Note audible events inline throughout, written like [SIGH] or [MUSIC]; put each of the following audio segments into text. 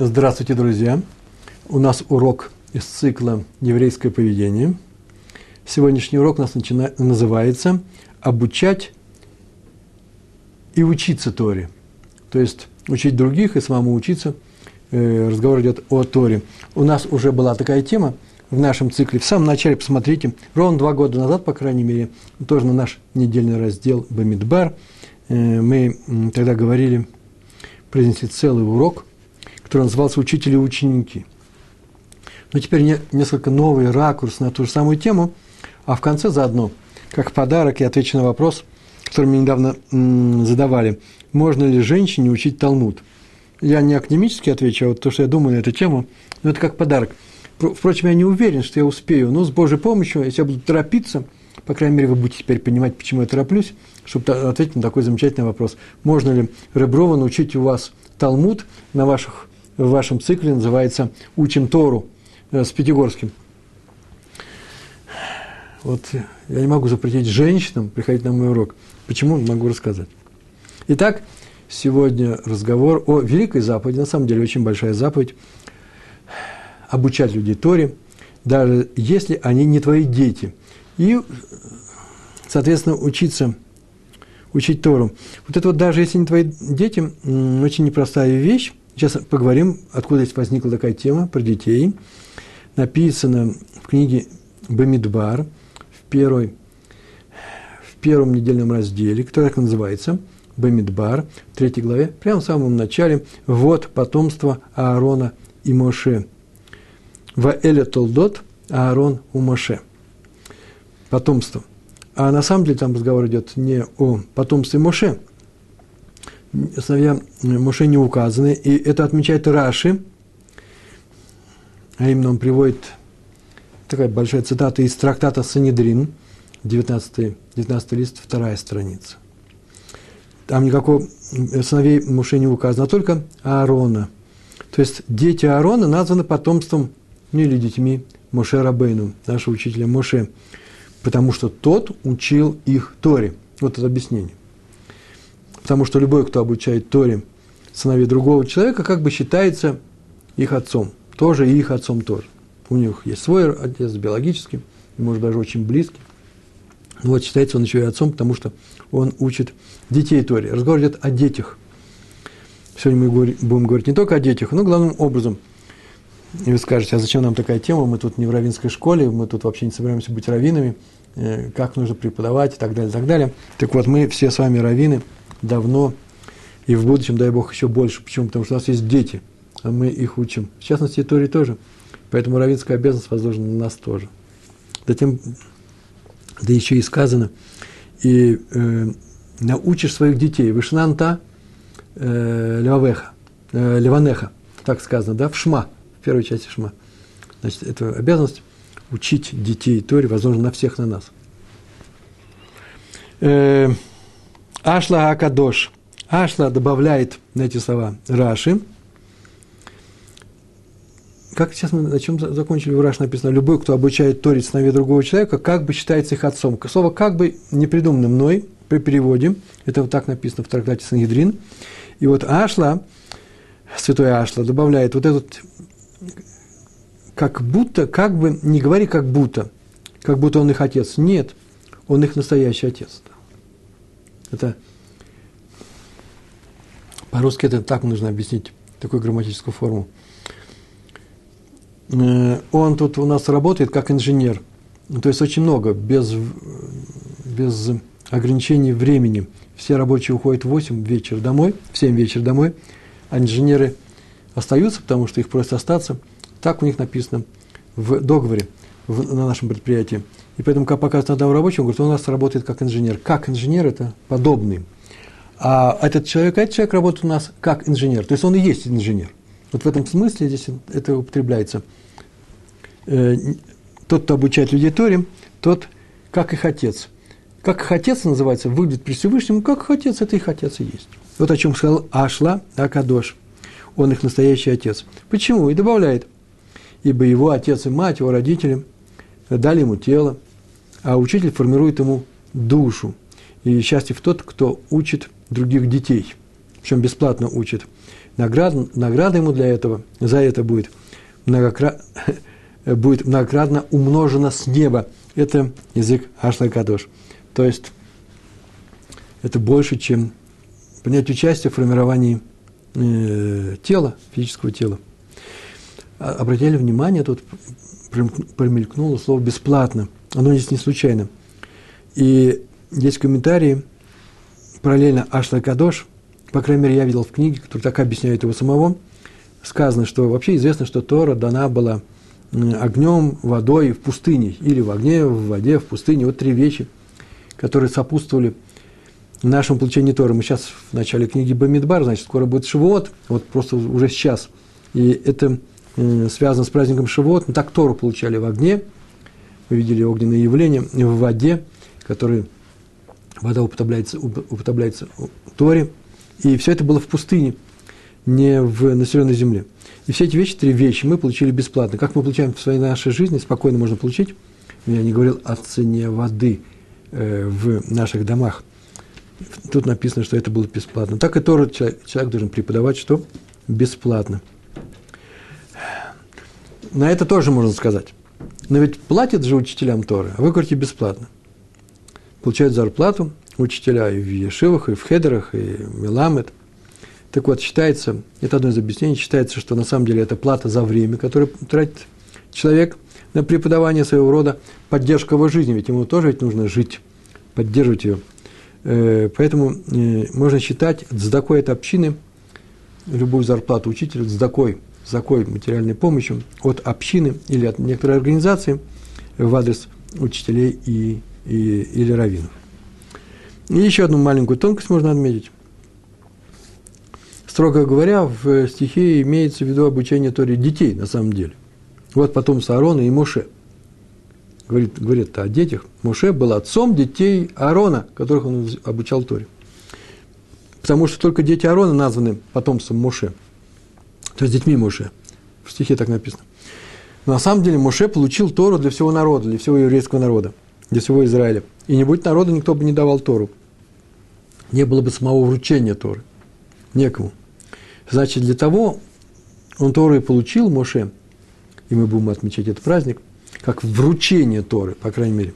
Здравствуйте, друзья! У нас урок из цикла «Еврейское поведение». Сегодняшний урок у нас начинает, называется «Обучать и учиться Торе». То есть учить других и самому учиться. Э, разговор идет о Торе. У нас уже была такая тема в нашем цикле. В самом начале, посмотрите, ровно два года назад, по крайней мере, тоже на наш недельный раздел «Бамидбар», э, мы тогда говорили, произнесли целый урок – который назывался «Учитель и ученики». Но теперь не, несколько новый ракурс на ту же самую тему, а в конце заодно, как подарок, я отвечу на вопрос, который мне недавно задавали. Можно ли женщине учить Талмуд? Я не академически отвечу, а вот то, что я думаю на эту тему, но это как подарок. Впрочем, я не уверен, что я успею, но с Божьей помощью, если я буду торопиться, по крайней мере, вы будете теперь понимать, почему я тороплюсь, чтобы ответить на такой замечательный вопрос. Можно ли Реброва научить у вас Талмуд на ваших в вашем цикле называется «Учим Тору» э, с Пятигорским. Вот я не могу запретить женщинам приходить на мой урок. Почему? Могу рассказать. Итак, сегодня разговор о великой заповеди, на самом деле очень большая заповедь, обучать людей Торе, даже если они не твои дети. И, соответственно, учиться, учить Тору. Вот это вот даже если не твои дети, очень непростая вещь, Сейчас поговорим, откуда здесь возникла такая тема про детей. Написано в книге Бамидбар, в, первой, в первом недельном разделе, который так называется, Бамидбар, в третьей главе, прямо в самом начале, вот потомство Аарона и Моше. Ваэля Толдот Аарон у Моше. Потомство. А на самом деле там разговор идет не о потомстве Моше – сыновья Моше не указаны, и это отмечает Раши, а именно он приводит такая большая цитата из трактата Санедрин, 19, 19 лист, вторая страница. Там никакого сыновей Моше не указано, а только Аарона. То есть дети Аарона названы потомством, ну или детьми Моше Рабейну, нашего учителя Моше, потому что тот учил их Торе. Вот это объяснение. Потому что любой, кто обучает Торе сыновей другого человека, как бы считается их отцом. Тоже и их отцом тоже. У них есть свой отец биологический, может даже очень близкий. Но вот считается он еще и отцом, потому что он учит детей Торе. Разговор идет о детях. Сегодня мы будем говорить не только о детях, но главным образом. И вы скажете, а зачем нам такая тема? Мы тут не в равинской школе, мы тут вообще не собираемся быть раввинами, э, как нужно преподавать и так далее, и так далее. Так вот, мы все с вами раввины – давно и в будущем, дай Бог, еще больше. Почему? Потому что у нас есть дети, а мы их учим. В частности, и Тори тоже. Поэтому равинская обязанность возложена на нас тоже. Затем, да еще и сказано, и э, научишь своих детей, вышнанта э, левавеха, э, леванеха, так сказано, да, в шма, в первой части шма. Значит, это обязанность учить детей Торе возложена на всех на нас. Э, Ашла Акадош. Ашла добавляет на эти слова Раши. Как сейчас мы на чем закончили в Раши написано? Любой, кто обучает Торе сыновей другого человека, как бы считается их отцом. Слово «как бы» не придумано мной при переводе. Это вот так написано в трактате Сангидрин. И вот Ашла, святой Ашла, добавляет вот этот как будто, как бы, не говори как будто, как будто он их отец. Нет, он их настоящий отец. Это по-русски это так нужно объяснить, такую грамматическую форму. Э, он тут у нас работает как инженер. То есть очень много, без, без ограничений времени. Все рабочие уходят в 8 вечера домой, в 7 вечера домой, а инженеры остаются, потому что их просят остаться. Так у них написано в договоре в, на нашем предприятии. И поэтому, как показывает одного рабочего, он говорит, он у нас работает как инженер. Как инженер – это подобный. А этот человек, этот человек работает у нас как инженер. То есть он и есть инженер. Вот в этом смысле здесь это употребляется. Э, тот, кто обучает людей Торе, тот, как их отец. Как их отец называется, выглядит при Всевышнем, как их отец, это их отец и есть. Вот о чем сказал Ашла Акадош. Он их настоящий отец. Почему? И добавляет. Ибо его отец и мать, его родители дали ему тело, а учитель формирует ему душу. И счастье в тот, кто учит других детей. причем бесплатно учит. Наград, награда ему для этого, за это будет, многокра... [LAUGHS] будет многократно умножена с неба. Это язык Ашлакадош. То есть, это больше, чем принять участие в формировании э, тела, физического тела. А, обратили внимание, тут промелькнуло слово «бесплатно». Оно здесь не случайно. И есть комментарии, параллельно Ашла Кадош, по крайней мере, я видел в книге, которая так объясняет его самого, сказано, что вообще известно, что Тора дана была огнем, водой в пустыне, или в огне, в воде, в пустыне. Вот три вещи, которые сопутствовали нашему получению Торы. Мы сейчас в начале книги Бамидбар, значит, скоро будет Шивот, вот просто уже сейчас. И это связано с праздником Шивот. Мы так Тору получали в огне, вы видели огненное явление, в воде, который вода употребляется, употребляется в Торе. И все это было в пустыне, не в населенной земле. И все эти вещи, три вещи мы получили бесплатно. Как мы получаем в своей нашей жизни, спокойно можно получить. Я не говорил о цене воды э, в наших домах – Тут написано, что это было бесплатно. Так и Тора человек, человек должен преподавать, что бесплатно. На это тоже можно сказать. Но ведь платят же учителям Торы, а вы говорите бесплатно. Получают зарплату учителя и в Ешивах, и в Хедерах, и в Меламед. Так вот, считается, это одно из объяснений, считается, что на самом деле это плата за время, которое тратит человек на преподавание своего рода, поддержка его жизни, ведь ему тоже ведь нужно жить, поддерживать ее – Э, поэтому э, можно считать цдакой от общины, любую зарплату учителя, цдакой, цдакой материальной помощью от общины или от некоторой организации в адрес учителей и, и, или раввинов. И еще одну маленькую тонкость можно отметить. Строго говоря, в стихе имеется в виду обучение Торе детей на самом деле. Вот потом Аарона и Моше – говорит, говорит о детях, Муше был отцом детей Аарона, которых он обучал Торе. Потому что только дети Аарона названы потомством Муше, то есть детьми Муше. В стихе так написано. Но на самом деле Муше получил Тору для всего народа, для всего еврейского народа, для всего Израиля. И не будь народа, никто бы не давал Тору. Не было бы самого вручения Торы. Некому. Значит, для того он Тору и получил, Моше, и мы будем отмечать этот праздник – как вручение Торы, по крайней мере.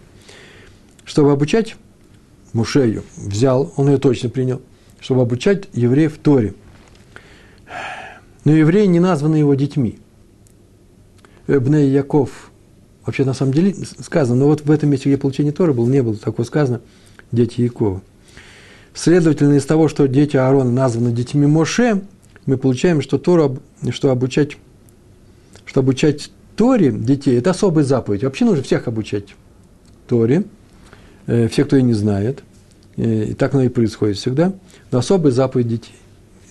Чтобы обучать, Мушею взял, он ее точно принял, чтобы обучать евреев Торе. Но евреи не названы его детьми. Бней Яков, вообще на самом деле сказано, но вот в этом месте, где получение Торы было, не было такого сказано, дети Якова. Следовательно, из того, что дети Аарона названы детьми Моше, мы получаем, что Тору, что обучать, что обучать Торе детей – это особая заповедь. Вообще нужно всех обучать Торе, э, всех, кто ее не знает. Э, и так оно и происходит всегда. Но особая заповедь детей.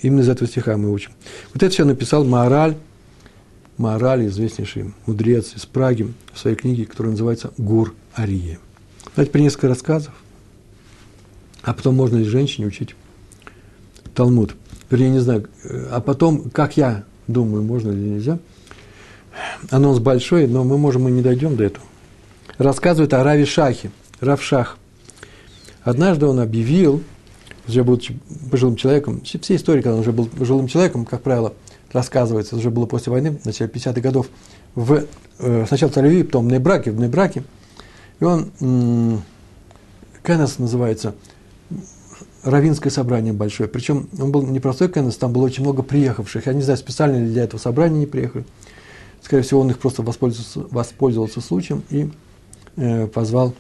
Именно из этого стиха мы учим. Вот это все написал Маораль, Маораль, известнейший мудрец из Праги, в своей книге, которая называется «Гур Ария». Давайте при несколько рассказов. А потом можно ли женщине учить Талмуд. Вернее, не знаю. Э, а потом, как я думаю, можно или нельзя – анонс большой, но мы можем и не дойдем до этого. Рассказывает о Раве Шахе, Рав Шах. Однажды он объявил, уже будучи пожилым человеком, все истории, когда он уже был пожилым человеком, как правило, рассказывается, уже было после войны, в начале 50-х годов, в, э, сначала в Тель-Авиве, потом в Нейбраке, в Нейбраке, и он, м- Кеннес называется, равинское собрание большое, причем он был не простой Кеннес, там было очень много приехавших, я не знаю, специально ли для этого собрания не приехали, Скорее всего, он их просто воспользовался, воспользовался случаем и э, позвал,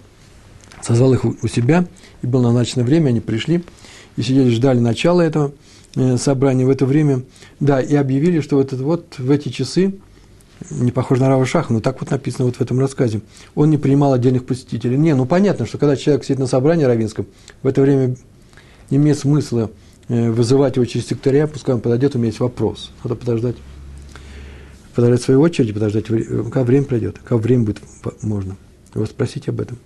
созвал их у, у себя, и было назначено время, они пришли и сидели, ждали начала этого э, собрания. В это время, да, и объявили, что вот, вот в эти часы, не похож на Рава Шаха, но так вот написано вот в этом рассказе, он не принимал отдельных посетителей. Не, ну понятно, что когда человек сидит на собрании равинском, в это время не имеет смысла э, вызывать его через сектория, пускай он подойдет, у меня есть вопрос, надо подождать подождать своей очереди, подождать, когда время пройдет, когда время будет можно. Его спросить об этом.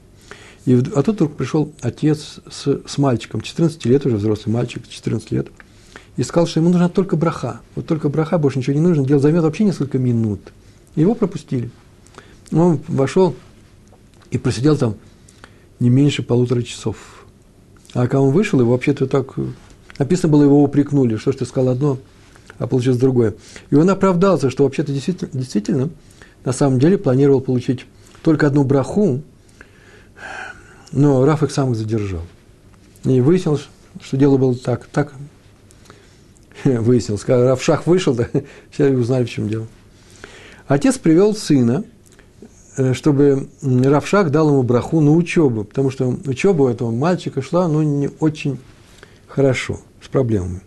И, а тут вдруг пришел отец с, с мальчиком, 14 лет уже, взрослый мальчик, 14 лет, и сказал, что ему нужна только браха. Вот только браха, больше ничего не нужно, дело займет вообще несколько минут. Его пропустили. Он вошел и просидел там не меньше полутора часов. А когда он вышел, его вообще-то так Написано было, его упрекнули, что ж ты сказал одно, а получилось другое. И он оправдался, что вообще-то действительно, действительно на самом деле планировал получить только одну браху, но Раф их сам их задержал. И выяснилось, что дело было так, так [LAUGHS] выяснилось. Когда Равшах вышел, да, [LAUGHS] все узнали, в чем дело. Отец привел сына, э, чтобы Равшах дал ему браху на учебу, потому что учеба у этого мальчика шла, ну, не очень хорошо, с проблемами.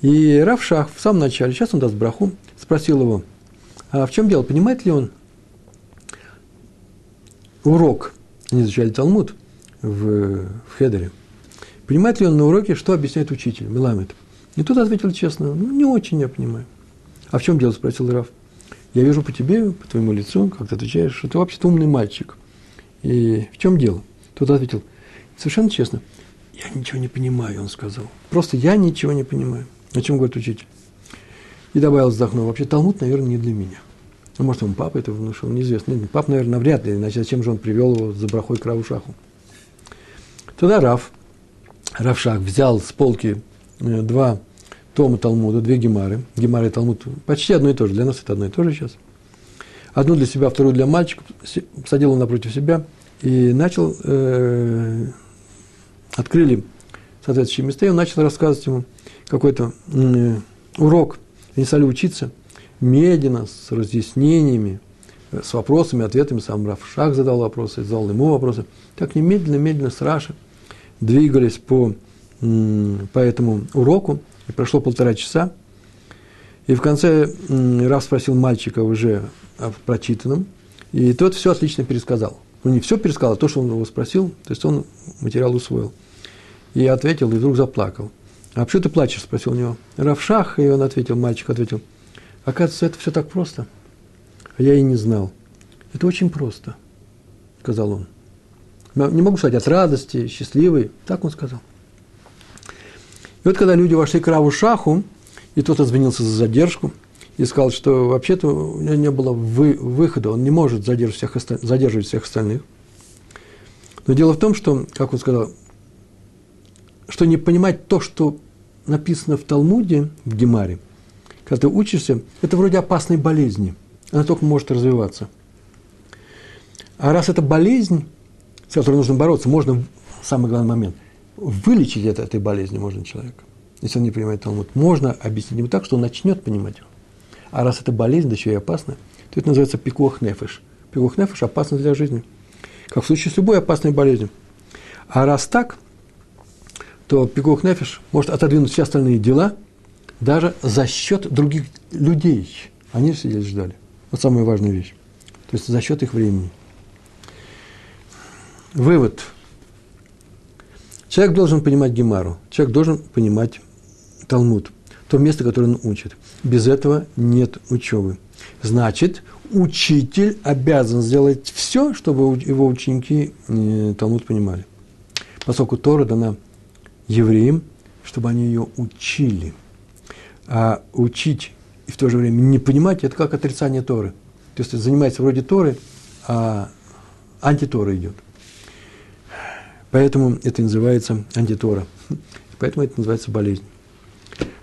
И Равшах в самом начале, сейчас он даст браху, спросил его, а в чем дело, понимает ли он урок, они изучали Талмуд в, в Хедере, понимает ли он на уроке, что объясняет учитель, Меламед? И тот ответил честно, ну, не очень я понимаю. А в чем дело, спросил Раф. Я вижу по тебе, по твоему лицу, как ты отвечаешь, что ты вообще-то умный мальчик. И в чем дело? Тот ответил, совершенно честно, я ничего не понимаю, он сказал. Просто я ничего не понимаю. О чем говорит учитель? И добавил, вздохнув, вообще Талмуд, наверное, не для меня. Ну, может, он папа это внушил, неизвестно. Папа, наверное, навряд ли, иначе зачем же он привел его за брахой к Равушаху? Тогда Раф, Равшах взял с полки э, два тома Талмуда, две гемары. Гемары и Талмуд почти одно и то же. Для нас это одно и то же сейчас. Одну для себя, вторую для мальчика. Садил он напротив себя и начал, э, открыли соответствующие места, и он начал рассказывать ему какой-то э, урок. Они стали учиться медленно, с разъяснениями, э, с вопросами, ответами. Сам Рафшах задал вопросы, задал ему вопросы. Так немедленно, медленно с Раши двигались по, по этому уроку. И прошло полтора часа. И в конце Раф спросил мальчика уже о прочитанном. И тот все отлично пересказал. Ну, не все пересказал, а то, что он его спросил, то есть он материал усвоил. И ответил, и вдруг заплакал. «А почему ты плачешь?» – спросил у него. «Равшах», и он ответил, мальчик ответил. «Оказывается, это все так просто. А я и не знал. Это очень просто», – сказал он. Не могу сказать от радости, счастливый. Так он сказал. И вот когда люди вошли к Раву Шаху, и тот извинился за задержку, и сказал, что вообще-то у него не было вы, выхода, он не может задерживать всех, задерживать всех остальных. Но дело в том, что, как он сказал, что не понимать то, что написано в Талмуде, в Гемаре, когда ты учишься, это вроде опасной болезни. Она только может развиваться. А раз это болезнь, с которой нужно бороться, можно, самый главный момент, вылечить это, этой болезни можно человека, если он не понимает Талмуд. Можно объяснить ему так, что он начнет понимать его. А раз это болезнь, да еще и опасна, то это называется пикух нефиш. Пикух нефиш – опасность для жизни. Как в случае с любой опасной болезнью. А раз так, то пикух нефиш может отодвинуть все остальные дела даже за счет других людей. Они сидели, ждали. Вот самая важная вещь. То есть за счет их времени. Вывод. Человек должен понимать Гемару, человек должен понимать Талмуд, то место, которое он учит. Без этого нет учебы. Значит, учитель обязан сделать все, чтобы его ученики э, Талмуд понимали. Поскольку Тора дана евреям, чтобы они ее учили. А учить и в то же время не понимать, это как отрицание Торы. То есть занимается вроде Торы, а антитора идет. Поэтому это называется антитора. Поэтому это называется болезнь.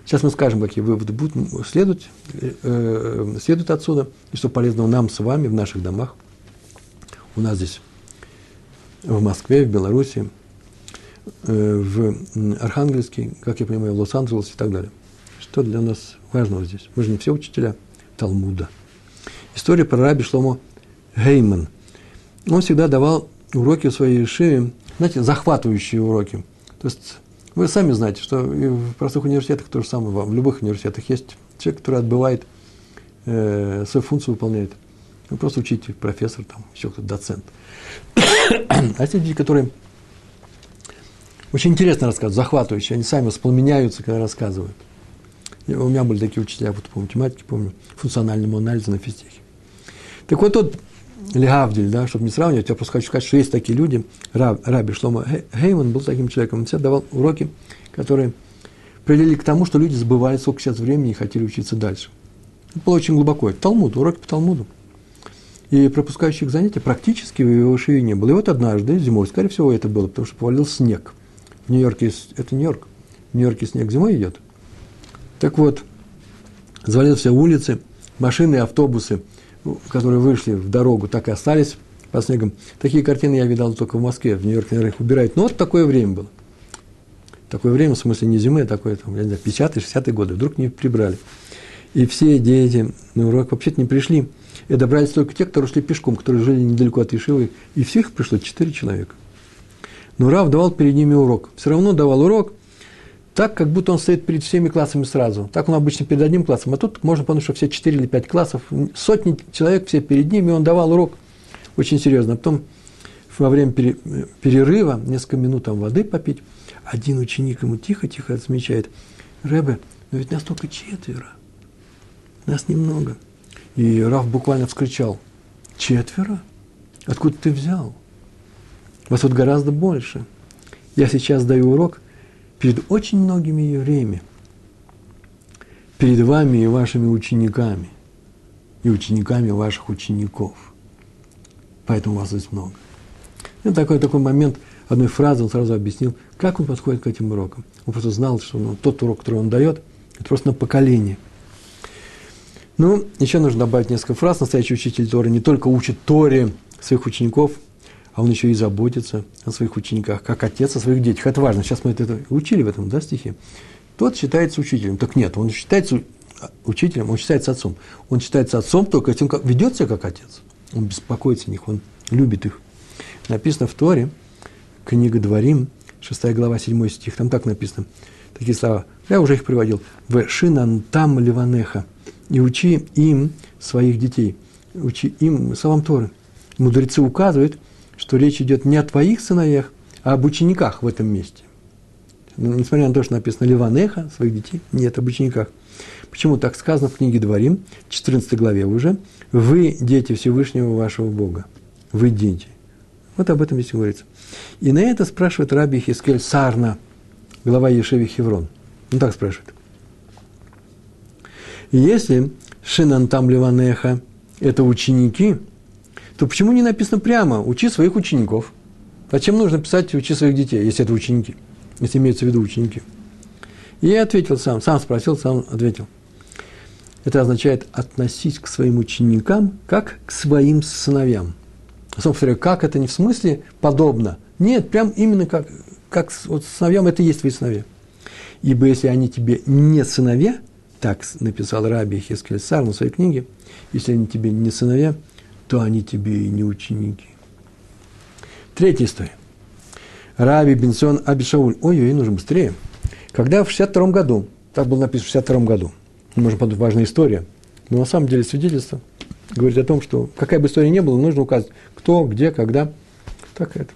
Сейчас мы скажем, какие выводы будут следовать, э, следуют отсюда, и что полезного нам с вами в наших домах. У нас здесь в Москве, в Беларуси, э, в Архангельске, как я понимаю, в Лос-Анджелесе и так далее. Что для нас важного здесь? Мы же не все учителя Талмуда. История про раби Шломо Гейман. Он всегда давал уроки в своей шее знаете, захватывающие уроки. То есть вы сами знаете, что в простых университетах то же самое, в любых университетах есть человек, который отбывает, э, свою функцию выполняет. Вы просто учите, профессор, там, еще кто-то, доцент. [COUGHS] а есть люди, которые очень интересно рассказывают, захватывающие, они сами воспламеняются, когда рассказывают. И у меня были такие учителя вот по математике, помню, функциональному анализу на физтехе. Так вот тот Легавдиль, да, чтобы не сравнивать, я просто хочу сказать, что есть такие люди. Раб, Раби Шлома Гейман был таким человеком. Он всегда давал уроки, которые привели к тому, что люди забывали, сколько сейчас времени и хотели учиться дальше. Это было очень глубоко. Это Талмуд, уроки по Талмуду. И пропускающих занятий практически в его шее не было. И вот однажды, зимой, скорее всего, это было, потому что повалил снег. В Нью-Йорке, это Нью-Йорк, В Нью-Йорке снег зимой идет. Так вот, завалил все улицы, машины, автобусы, которые вышли в дорогу, так и остались по снегам. Такие картины я видал только в Москве, в Нью-Йорке, наверное, их убирают. Но вот такое время было. Такое время, в смысле, не зимы, а такое, там, я не знаю, 50-е, 60-е годы. Вдруг не прибрали. И все дети на урок вообще-то не пришли. И добрались только те, которые шли пешком, которые жили недалеко от Ишивы. И всех пришло четыре человека. Но Рав давал перед ними урок. Все равно давал урок так, как будто он стоит перед всеми классами сразу. Так он обычно перед одним классом. А тут можно подумать, что все четыре или пять классов, сотни человек все перед ним, и он давал урок очень серьезно. А потом во время перерыва, несколько минут там воды попить, один ученик ему тихо-тихо замечает, Рэбе, но ведь нас только четверо, нас немного. И Раф буквально вскричал, четверо? Откуда ты взял? Вас тут гораздо больше. Я сейчас даю урок перед очень многими евреями, перед вами и вашими учениками, и учениками ваших учеников. Поэтому вас здесь много. И такой, такой момент, одной фразы он сразу объяснил, как он подходит к этим урокам. Он просто знал, что ну, тот урок, который он дает, это просто на поколение. Ну, еще нужно добавить несколько фраз. Настоящий учитель Торы не только учит Торе своих учеников, а он еще и заботится о своих учениках, как отец о своих детях. Это важно. Сейчас мы это учили в этом да, стихе. Тот считается учителем. Так нет, он считается учителем, он считается отцом. Он считается отцом только тем, как ведет себя как отец. Он беспокоится о них, он любит их. Написано в Торе, книга Дворим, 6 глава, 7 стих, там так написано, такие слова, я уже их приводил, в шинантам ливанеха, и учи им своих детей, учи им словам Торы. Мудрецы указывают, что речь идет не о твоих сыновьях, а об учениках в этом месте. Ну, несмотря на то, что написано Ливанеха, своих детей, нет, об учениках. Почему так сказано в книге Дворим, 14 главе уже, «Вы дети Всевышнего вашего Бога». Вы дети. Вот об этом здесь говорится. И на это спрашивает Раби Хискель Сарна, глава Ешеви Хеврон. Он так спрашивает. Если Шинантам Ливанеха – это ученики, то почему не написано прямо «учи своих учеников»? Зачем нужно писать «учи своих детей», если это ученики, если имеются в виду ученики? И я ответил сам, сам спросил, сам ответил. Это означает относись к своим ученикам как к своим сыновьям. Собственно, как это не в смысле подобно. Нет, прям именно как, как вот сыновьям это и есть твои сыновья. Ибо если они тебе не сыновья, так написал Раби Хискель Сар на своей книге, если они тебе не сыновья, то они тебе и не ученики. Третья история. Раби Бенсон Абишауль. Ой-ой, нужно быстрее. Когда в 62 году, так было написано в 62 году, можно подумать, важная история, но на самом деле свидетельство говорит о том, что какая бы история ни была, нужно указать, кто, где, когда. Так это.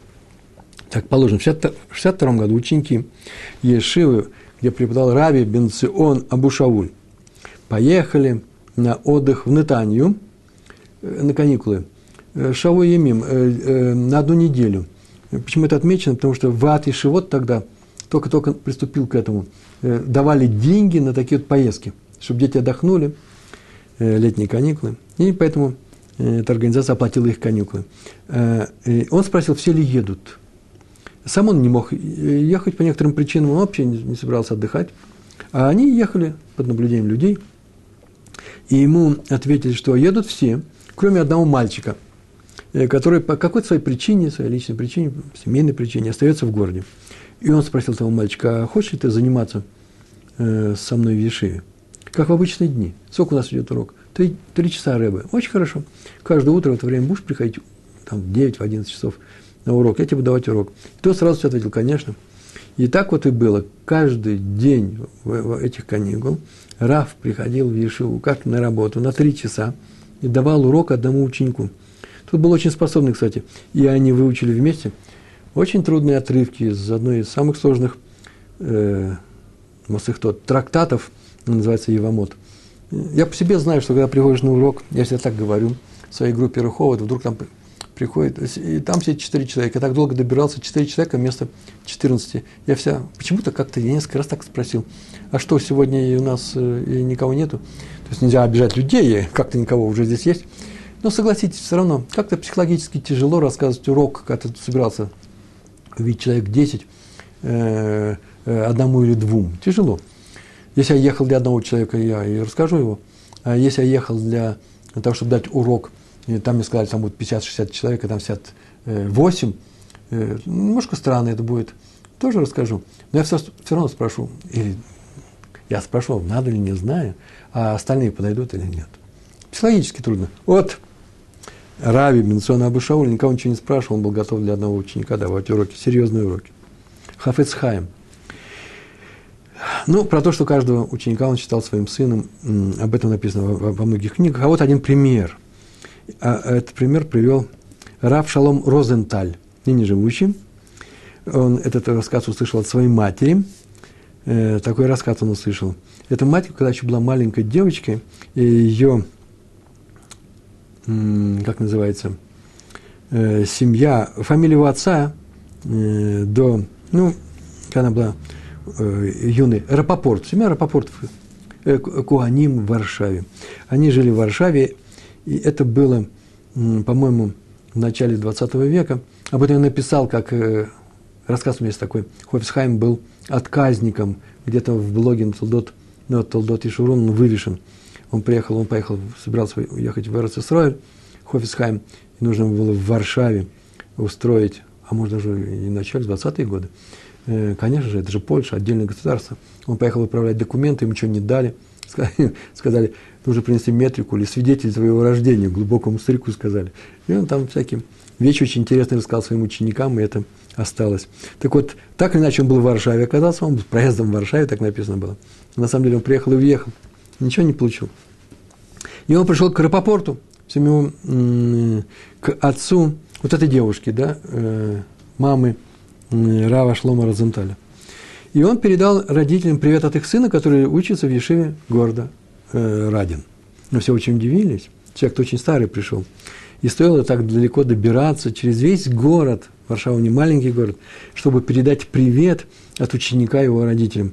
Так положим, в 62 году ученики Ешивы, где преподал Раби Бенцион Абушауль, поехали на отдых в Нетанию – на каникулы. Э, Шаву Емим э, на одну неделю. Почему это отмечено? Потому что Ват и Шивот тогда только-только приступил к этому. Давали деньги на такие вот поездки, чтобы дети отдохнули, летние каникулы. И поэтому эта организация оплатила их каникулы. Он спросил, все ли едут. Сам он не мог ехать по некоторым причинам, он вообще не собирался отдыхать. А они ехали под наблюдением людей. И ему ответили, что едут все – кроме одного мальчика, э, который по какой-то своей причине, своей личной причине, семейной причине остается в городе. И он спросил того мальчика, а хочешь ли ты заниматься э, со мной в Ешиве? Как в обычные дни. Сколько у нас идет урок? Три, три часа рыбы. Очень хорошо. Каждое утро в это время будешь приходить там, в 9, в 11 часов на урок. Я тебе буду давать урок. И тот сразу все ответил, конечно. И так вот и было. Каждый день в, в этих каникул Раф приходил в Ешиву, как на работу, на три часа – и давал урок одному ученику. Тут был очень способный, кстати, и они выучили вместе очень трудные отрывки из одной из самых сложных э, масыхтот, трактатов, называется Евамот. Я по себе знаю, что когда приходишь на урок, я всегда так говорю, в своей группе Рухова, вдруг там приходит, и там все четыре человека. Я так долго добирался, четыре человека вместо 14. Я вся, почему-то как-то, я несколько раз так спросил, а что, сегодня у нас э, и никого нету? То есть нельзя обижать людей, как-то никого уже здесь есть. Но согласитесь, все равно как-то психологически тяжело рассказывать урок, когда ты собирался увидеть человек 10, э, э, одному или двум. Тяжело. Если я ехал для одного человека, я и расскажу его. А если я ехал для того, чтобы дать урок, там мне сказали, там будет 50-60 человек, а там сидят 8, э, немножко странно это будет, тоже расскажу. Но я все, все равно спрошу, или я спрошу, надо ли, не знаю, а остальные подойдут или нет. Психологически трудно. Вот Рави Бенциона Абушауля никого ничего не спрашивал, он был готов для одного ученика давать уроки, серьезные уроки. Хафец Хайм. Ну, про то, что каждого ученика он считал своим сыном, об этом написано во многих книгах. А вот один пример. А этот пример привел Рав Шалом Розенталь, ныне живущий. Он этот рассказ услышал от своей матери. Э, такой рассказ он услышал. Эта мать, когда еще была маленькой девочкой, и ее как называется, э, семья, фамилия его отца э, до, ну, когда она была юной, Рапопорт, семья Рапопортов, э, Куаним в Варшаве. Они жили в Варшаве, и это было, по-моему, в начале 20 века. Об этом я написал, как э, рассказ у меня есть такой. Хофисхайм был отказником, где-то в блоге на Толдот, ну, Толдот и Шурун он вывешен – он приехал, он поехал, собирался уехать в Эрцисройль, Хофисхайм, и нужно было в Варшаве устроить, а может даже и в начале 20-е годы. Э, конечно же, это же Польша, отдельное государство. Он поехал выправлять документы, ему ничего не дали. [LAUGHS] Сказали нужно принести метрику или свидетель своего рождения, глубокому старику сказали. И он там всякие вещи очень интересные рассказал своим ученикам, и это осталось. Так вот, так или иначе он был в Варшаве оказался, он проездом в Варшаве, так написано было. На самом деле он приехал и уехал ничего не получил. И он пришел к Рапопорту, своему, к отцу вот этой девушки, да, э, мамы Рава Шлома Розенталя. И он передал родителям привет от их сына, который учится в Ешиве города э, Радин. Но все очень удивились. Человек-то очень старый пришел. И стоило так далеко добираться через весь город, Варшава не маленький город, чтобы передать привет от ученика его родителям.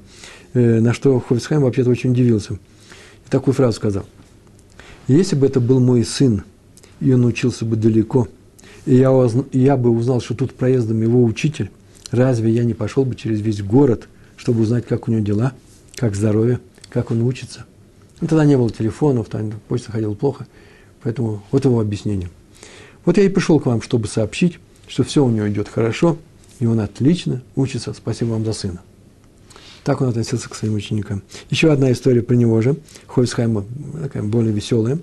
Э, на что Хофисхайм вообще-то очень удивился – такую фразу сказал. Если бы это был мой сын, и он учился бы далеко, и я, и я бы узнал, что тут проездом его учитель, разве я не пошел бы через весь город, чтобы узнать, как у него дела, как здоровье, как он учится? И тогда не было телефонов, там почта ходила плохо, поэтому вот его объяснение. Вот я и пришел к вам, чтобы сообщить, что все у него идет хорошо, и он отлично учится. Спасибо вам за сына. Так он относился к своим ученикам. Еще одна история про него же, Хойсхайма, такая более веселая.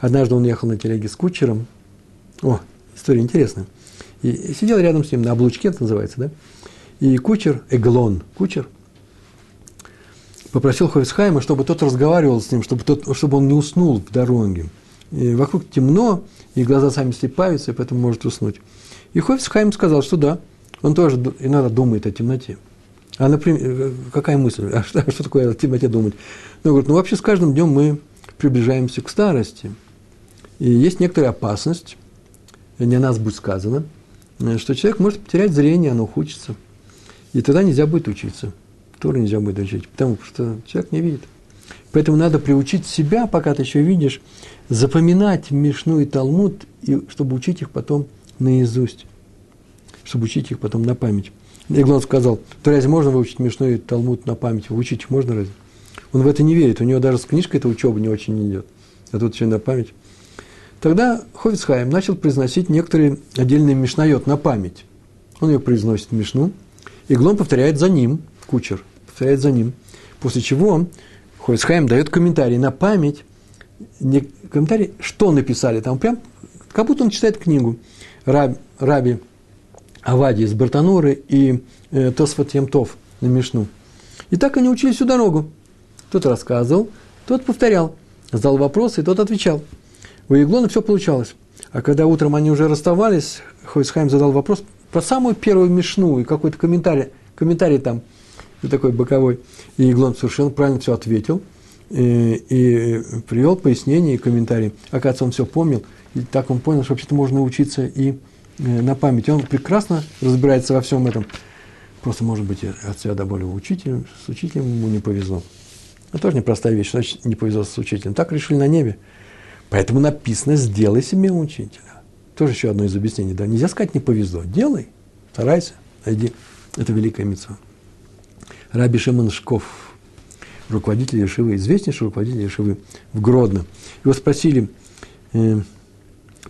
Однажды он ехал на телеге с кучером. О, история интересная. И сидел рядом с ним, на облучке это называется, да? И кучер, Эглон, кучер, попросил Хойсхайма, чтобы тот разговаривал с ним, чтобы, тот, чтобы он не уснул в дороге. И вокруг темно, и глаза сами слепаются, и поэтому может уснуть. И Хойсхайм сказал, что да, он тоже иногда думает о темноте. А, например, э, какая мысль? А что, что такое о темноте думать? Ну, говорит, ну, вообще с каждым днем мы приближаемся к старости. И есть некоторая опасность, не о нас будет сказано, э, что человек может потерять зрение, оно ухудшится. И тогда нельзя будет учиться. Тоже нельзя будет учить, потому что человек не видит. Поэтому надо приучить себя, пока ты еще видишь, запоминать Мишну и Талмуд, и, чтобы учить их потом наизусть, чтобы учить их потом на память. Иглон сказал, то разве можно выучить Мишну и Талмуд на память? Выучить их можно разве? Он в это не верит, у него даже с книжкой эта учеба не очень идет, а тут еще на память. Тогда Хофицхайм начал произносить некоторые отдельные мишнайот на память. Он ее произносит в мишну, и Глон повторяет за ним, кучер, повторяет за ним. После чего Хофицхайм дает комментарий на память, не комментарий, что написали там, прям как будто он читает книгу. Раб, раби Авади из Бартануры и э, Тосфот Емтов на Мишну. И так они учили всю дорогу. Тот рассказывал, тот повторял, задал вопросы, и тот отвечал. У Еглона все получалось. А когда утром они уже расставались, Хойсхайм задал вопрос про самую первую Мишну и какой-то комментарий, комментарий там такой боковой. И Еглон совершенно правильно все ответил и, и привел пояснение и комментарий. Оказывается, он все помнил, и так он понял, что вообще-то можно учиться и Э, на память. Он прекрасно разбирается во всем этом. Просто, может быть, от себя добавил учителем, с учителем ему не повезло. Это тоже непростая вещь, значит, не повезло с учителем. Так решили на небе. Поэтому написано «сделай себе учителя». Тоже еще одно из объяснений. Да? Нельзя сказать «не повезло». Делай, старайся, найди. Это великая мецва. Раби Шимон Шков, руководитель Ешивы, известнейший руководитель Ешивы в Гродно. Его спросили, э,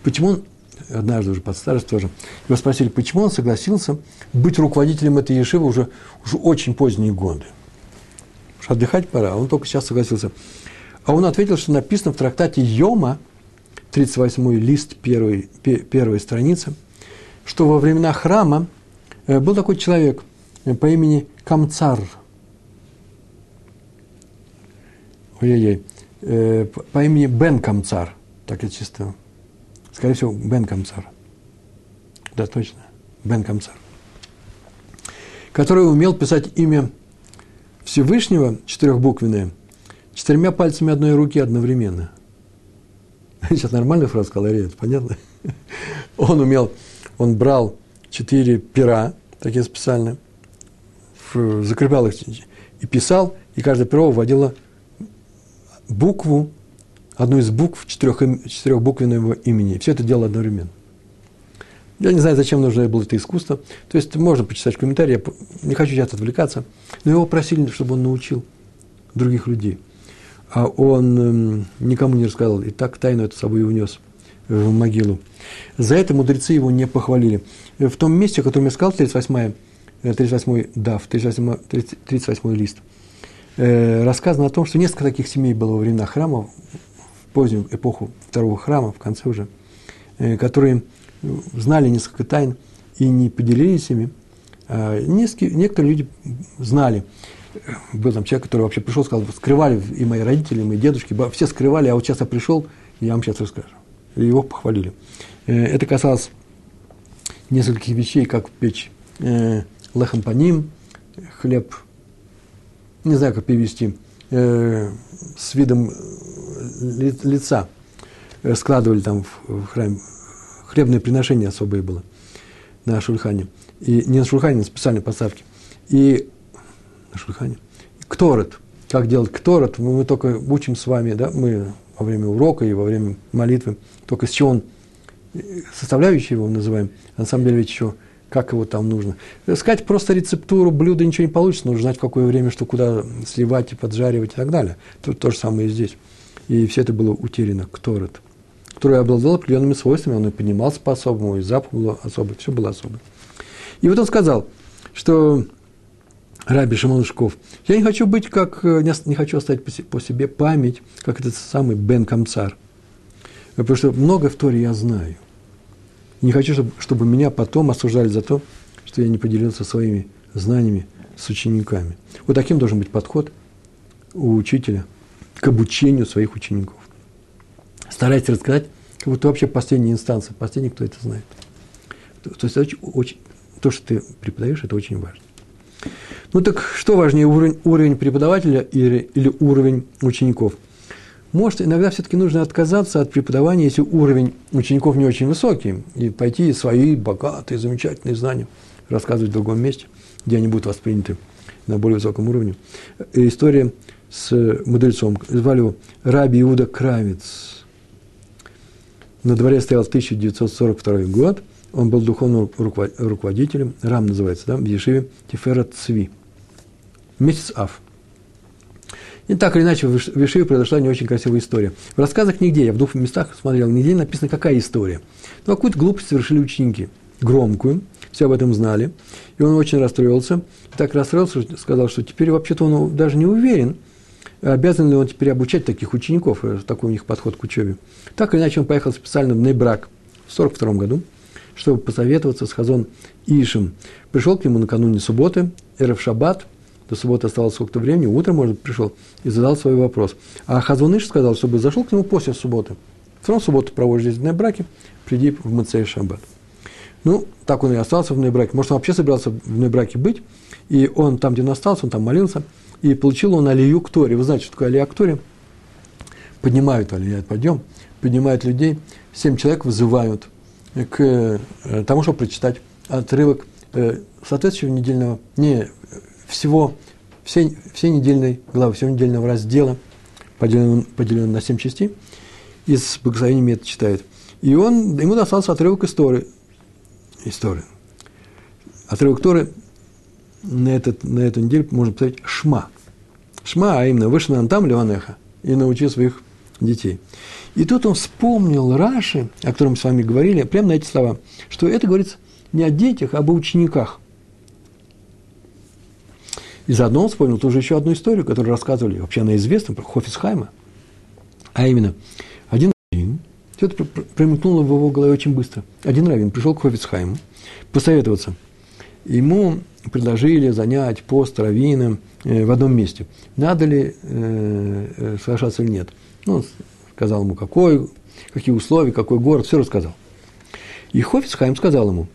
почему он, однажды уже под старость тоже, его спросили, почему он согласился быть руководителем этой Ешивы уже, уже очень поздние годы. Что отдыхать пора, он только сейчас согласился. А он ответил, что написано в трактате Йома, 38-й лист первой, первой страницы, что во времена храма э, был такой человек э, по имени Камцар. Ой-ой-ой. Э, по имени Бен Камцар. Так я чисто. Скорее всего, Бен Камцар. Да, точно. Бен Камцар. Который умел писать имя Всевышнего, четырехбуквенное, четырьмя пальцами одной руки одновременно. [LAUGHS] Сейчас нормальную фразу сказал, понятно? [LAUGHS] Он умел, он брал четыре пера, такие специальные, закреплял их и писал, и каждое перо вводило букву, одну из букв четырех, четырехбуквенного имени. Все это делал одновременно. Я не знаю, зачем нужно было это искусство. То есть можно почитать комментарии, я не хочу сейчас отвлекаться. Но его просили, чтобы он научил других людей. А он эм, никому не рассказал, и так тайну это с собой унес в могилу. За это мудрецы его не похвалили. В том месте, о котором я сказал, 38 38 дав, 38, 38 лист, э, рассказано о том, что несколько таких семей было во времена храма, в позднюю эпоху второго храма, в конце уже, э, которые знали несколько тайн и не поделились ими. А некоторые люди знали. Был там человек, который вообще пришел, сказал, скрывали и мои родители, и мои дедушки, все скрывали, а вот сейчас я пришел, я вам сейчас расскажу. И его похвалили. Э, это касалось нескольких вещей, как печь э, лехом по ним, хлеб, не знаю, как перевести, э, с видом лица складывали там в храме хлебное приношение особое было на шульхане. И не на шульхане, на специальной поставке. И на шульхане. Кторет. Как делать кторет, мы, мы только учим с вами, да, мы во время урока и во время молитвы, только с чего он, составляющий его называем, а на самом деле ведь еще как его там нужно. Сказать просто рецептуру блюда ничего не получится, нужно знать, в какое время, что куда сливать и поджаривать и так далее. Тут то же самое и здесь. И все это было утеряно, кторет который обладал определенными свойствами, он и поднимался по-особому, и запах был особый, все было особое. И вот он сказал, что Раби Шимон я не хочу быть как, э, не хочу оставить по себе память, как этот самый Бен Камцар. Потому что много в Торе я знаю. Не хочу, чтобы, чтобы меня потом осуждали за то, что я не поделился своими знаниями с учениками. Вот таким должен быть подход у учителя к обучению своих учеников. Старайтесь рассказать, как будто вообще последняя инстанция, последний, кто это знает. То, то есть очень, очень, то, что ты преподаешь, это очень важно. Ну так что важнее, уровень, уровень преподавателя или, или уровень учеников? Может, иногда все-таки нужно отказаться от преподавания, если уровень учеников не очень высокий, и пойти свои богатые, замечательные знания рассказывать в другом месте, где они будут восприняты на более высоком уровне. История с мудрецом, звали его Раби Иуда Кравец – на дворе стоял 1942 год, он был духовным руководителем, Рам называется, да, в Ешиве Тифера Цви. Месяц Ав. И так или иначе, в Ешиве произошла не очень красивая история. В рассказах нигде, я в двух местах смотрел, нигде написано, какая история. Но какую-то глупость совершили ученики, громкую, все об этом знали. И он очень расстроился. И так расстроился, что сказал, что теперь вообще-то он даже не уверен – обязан ли он теперь обучать таких учеников, э, такой у них подход к учебе. Так или иначе, он поехал специально в Нейбрак в 1942 году, чтобы посоветоваться с Хазон Ишем. Пришел к нему накануне субботы, Эрев Шаббат, до субботы оставалось сколько-то времени, утром, может, пришел и задал свой вопрос. А Хазон Иш сказал, чтобы зашел к нему после субботы. Все равно субботу проводишь здесь в Нейбраке, приди в Мацей Шаббат. Ну, так он и остался в Нейбраке. Может, он вообще собирался в Нейбраке быть, и он там, где он остался, он там молился – и получил он алию к Торе. Вы знаете, что такое алия к Торе? Поднимают алия, подъем, поднимают людей. Семь человек вызывают к э, тому, чтобы прочитать отрывок э, соответствующего недельного, не всего, всей, всей недельной главы, всего недельного раздела, поделен, поделен на семь частей, и с благословениями это читает. И он, ему достался отрывок истории. Истории. Отрывок Торы на, этот, на эту неделю можно поставить шма. Шма, а именно вышел там Ливанеха и научил своих детей. И тут он вспомнил Раши, о котором мы с вами говорили, прямо на эти слова, что это говорится не о детях, а об учениках. И заодно он вспомнил тоже еще одну историю, которую рассказывали, вообще она известна, про Хофисхайма. А именно, один раввин, все это промелькнуло в его голове очень быстро. Один раввин пришел к Хофисхайму посоветоваться. Ему предложили занять пост раввина э, в одном месте. Надо ли э, э, соглашаться или нет. Ну, он сказал ему, какой, какие условия, какой город, все рассказал. И Хофицхайм сказал ему,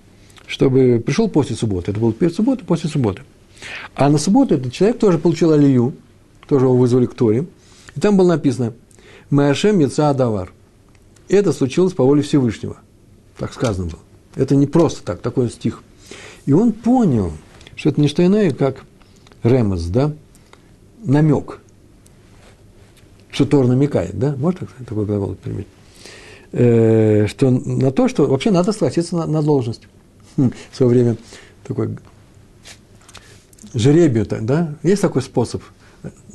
чтобы пришел после субботы. Это было перед субботой, после субботы. А на субботу этот человек тоже получил алию, тоже его вызвали к Торе. И там было написано «Маашем Яца Адавар». Это случилось по воле Всевышнего. Так сказано было. Это не просто так, такой стих. И он понял, что это не что иное, как ремос, да, намек, что Тор намекает, да, можно так, такой глагол применить, э, что на то, что вообще надо согласиться на, на должность. [LAUGHS] В свое время такой жеребию, да, есть такой способ,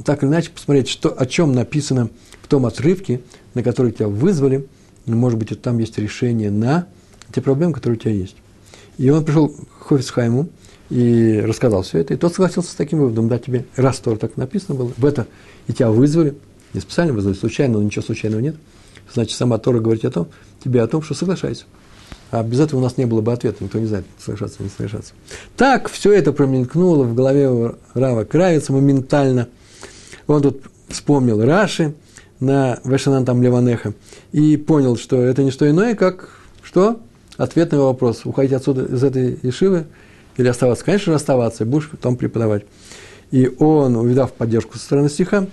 так или иначе посмотреть, что, о чем написано в том отрывке, на который тебя вызвали, может быть, там есть решение на те проблемы, которые у тебя есть. И он пришел к Хофисхайму, и рассказал все это. И тот согласился с таким выводом, да, тебе раз Тор так написано было, в это и тебя вызвали, не специально вызвали, случайно, но ничего случайного нет. Значит, сама Тора говорит о том, тебе о том, что соглашайся. А без этого у нас не было бы ответа, никто не знает, соглашаться не соглашаться. Так все это промелькнуло в голове Рава Кравица моментально. Он тут вспомнил Раши на Вешанантам Леванеха и понял, что это не что иное, как что? Ответ на его вопрос. Уходить отсюда из этой ешивы – или оставаться? Конечно же, оставаться, будешь потом преподавать. И он, увидав поддержку со стороны стиха,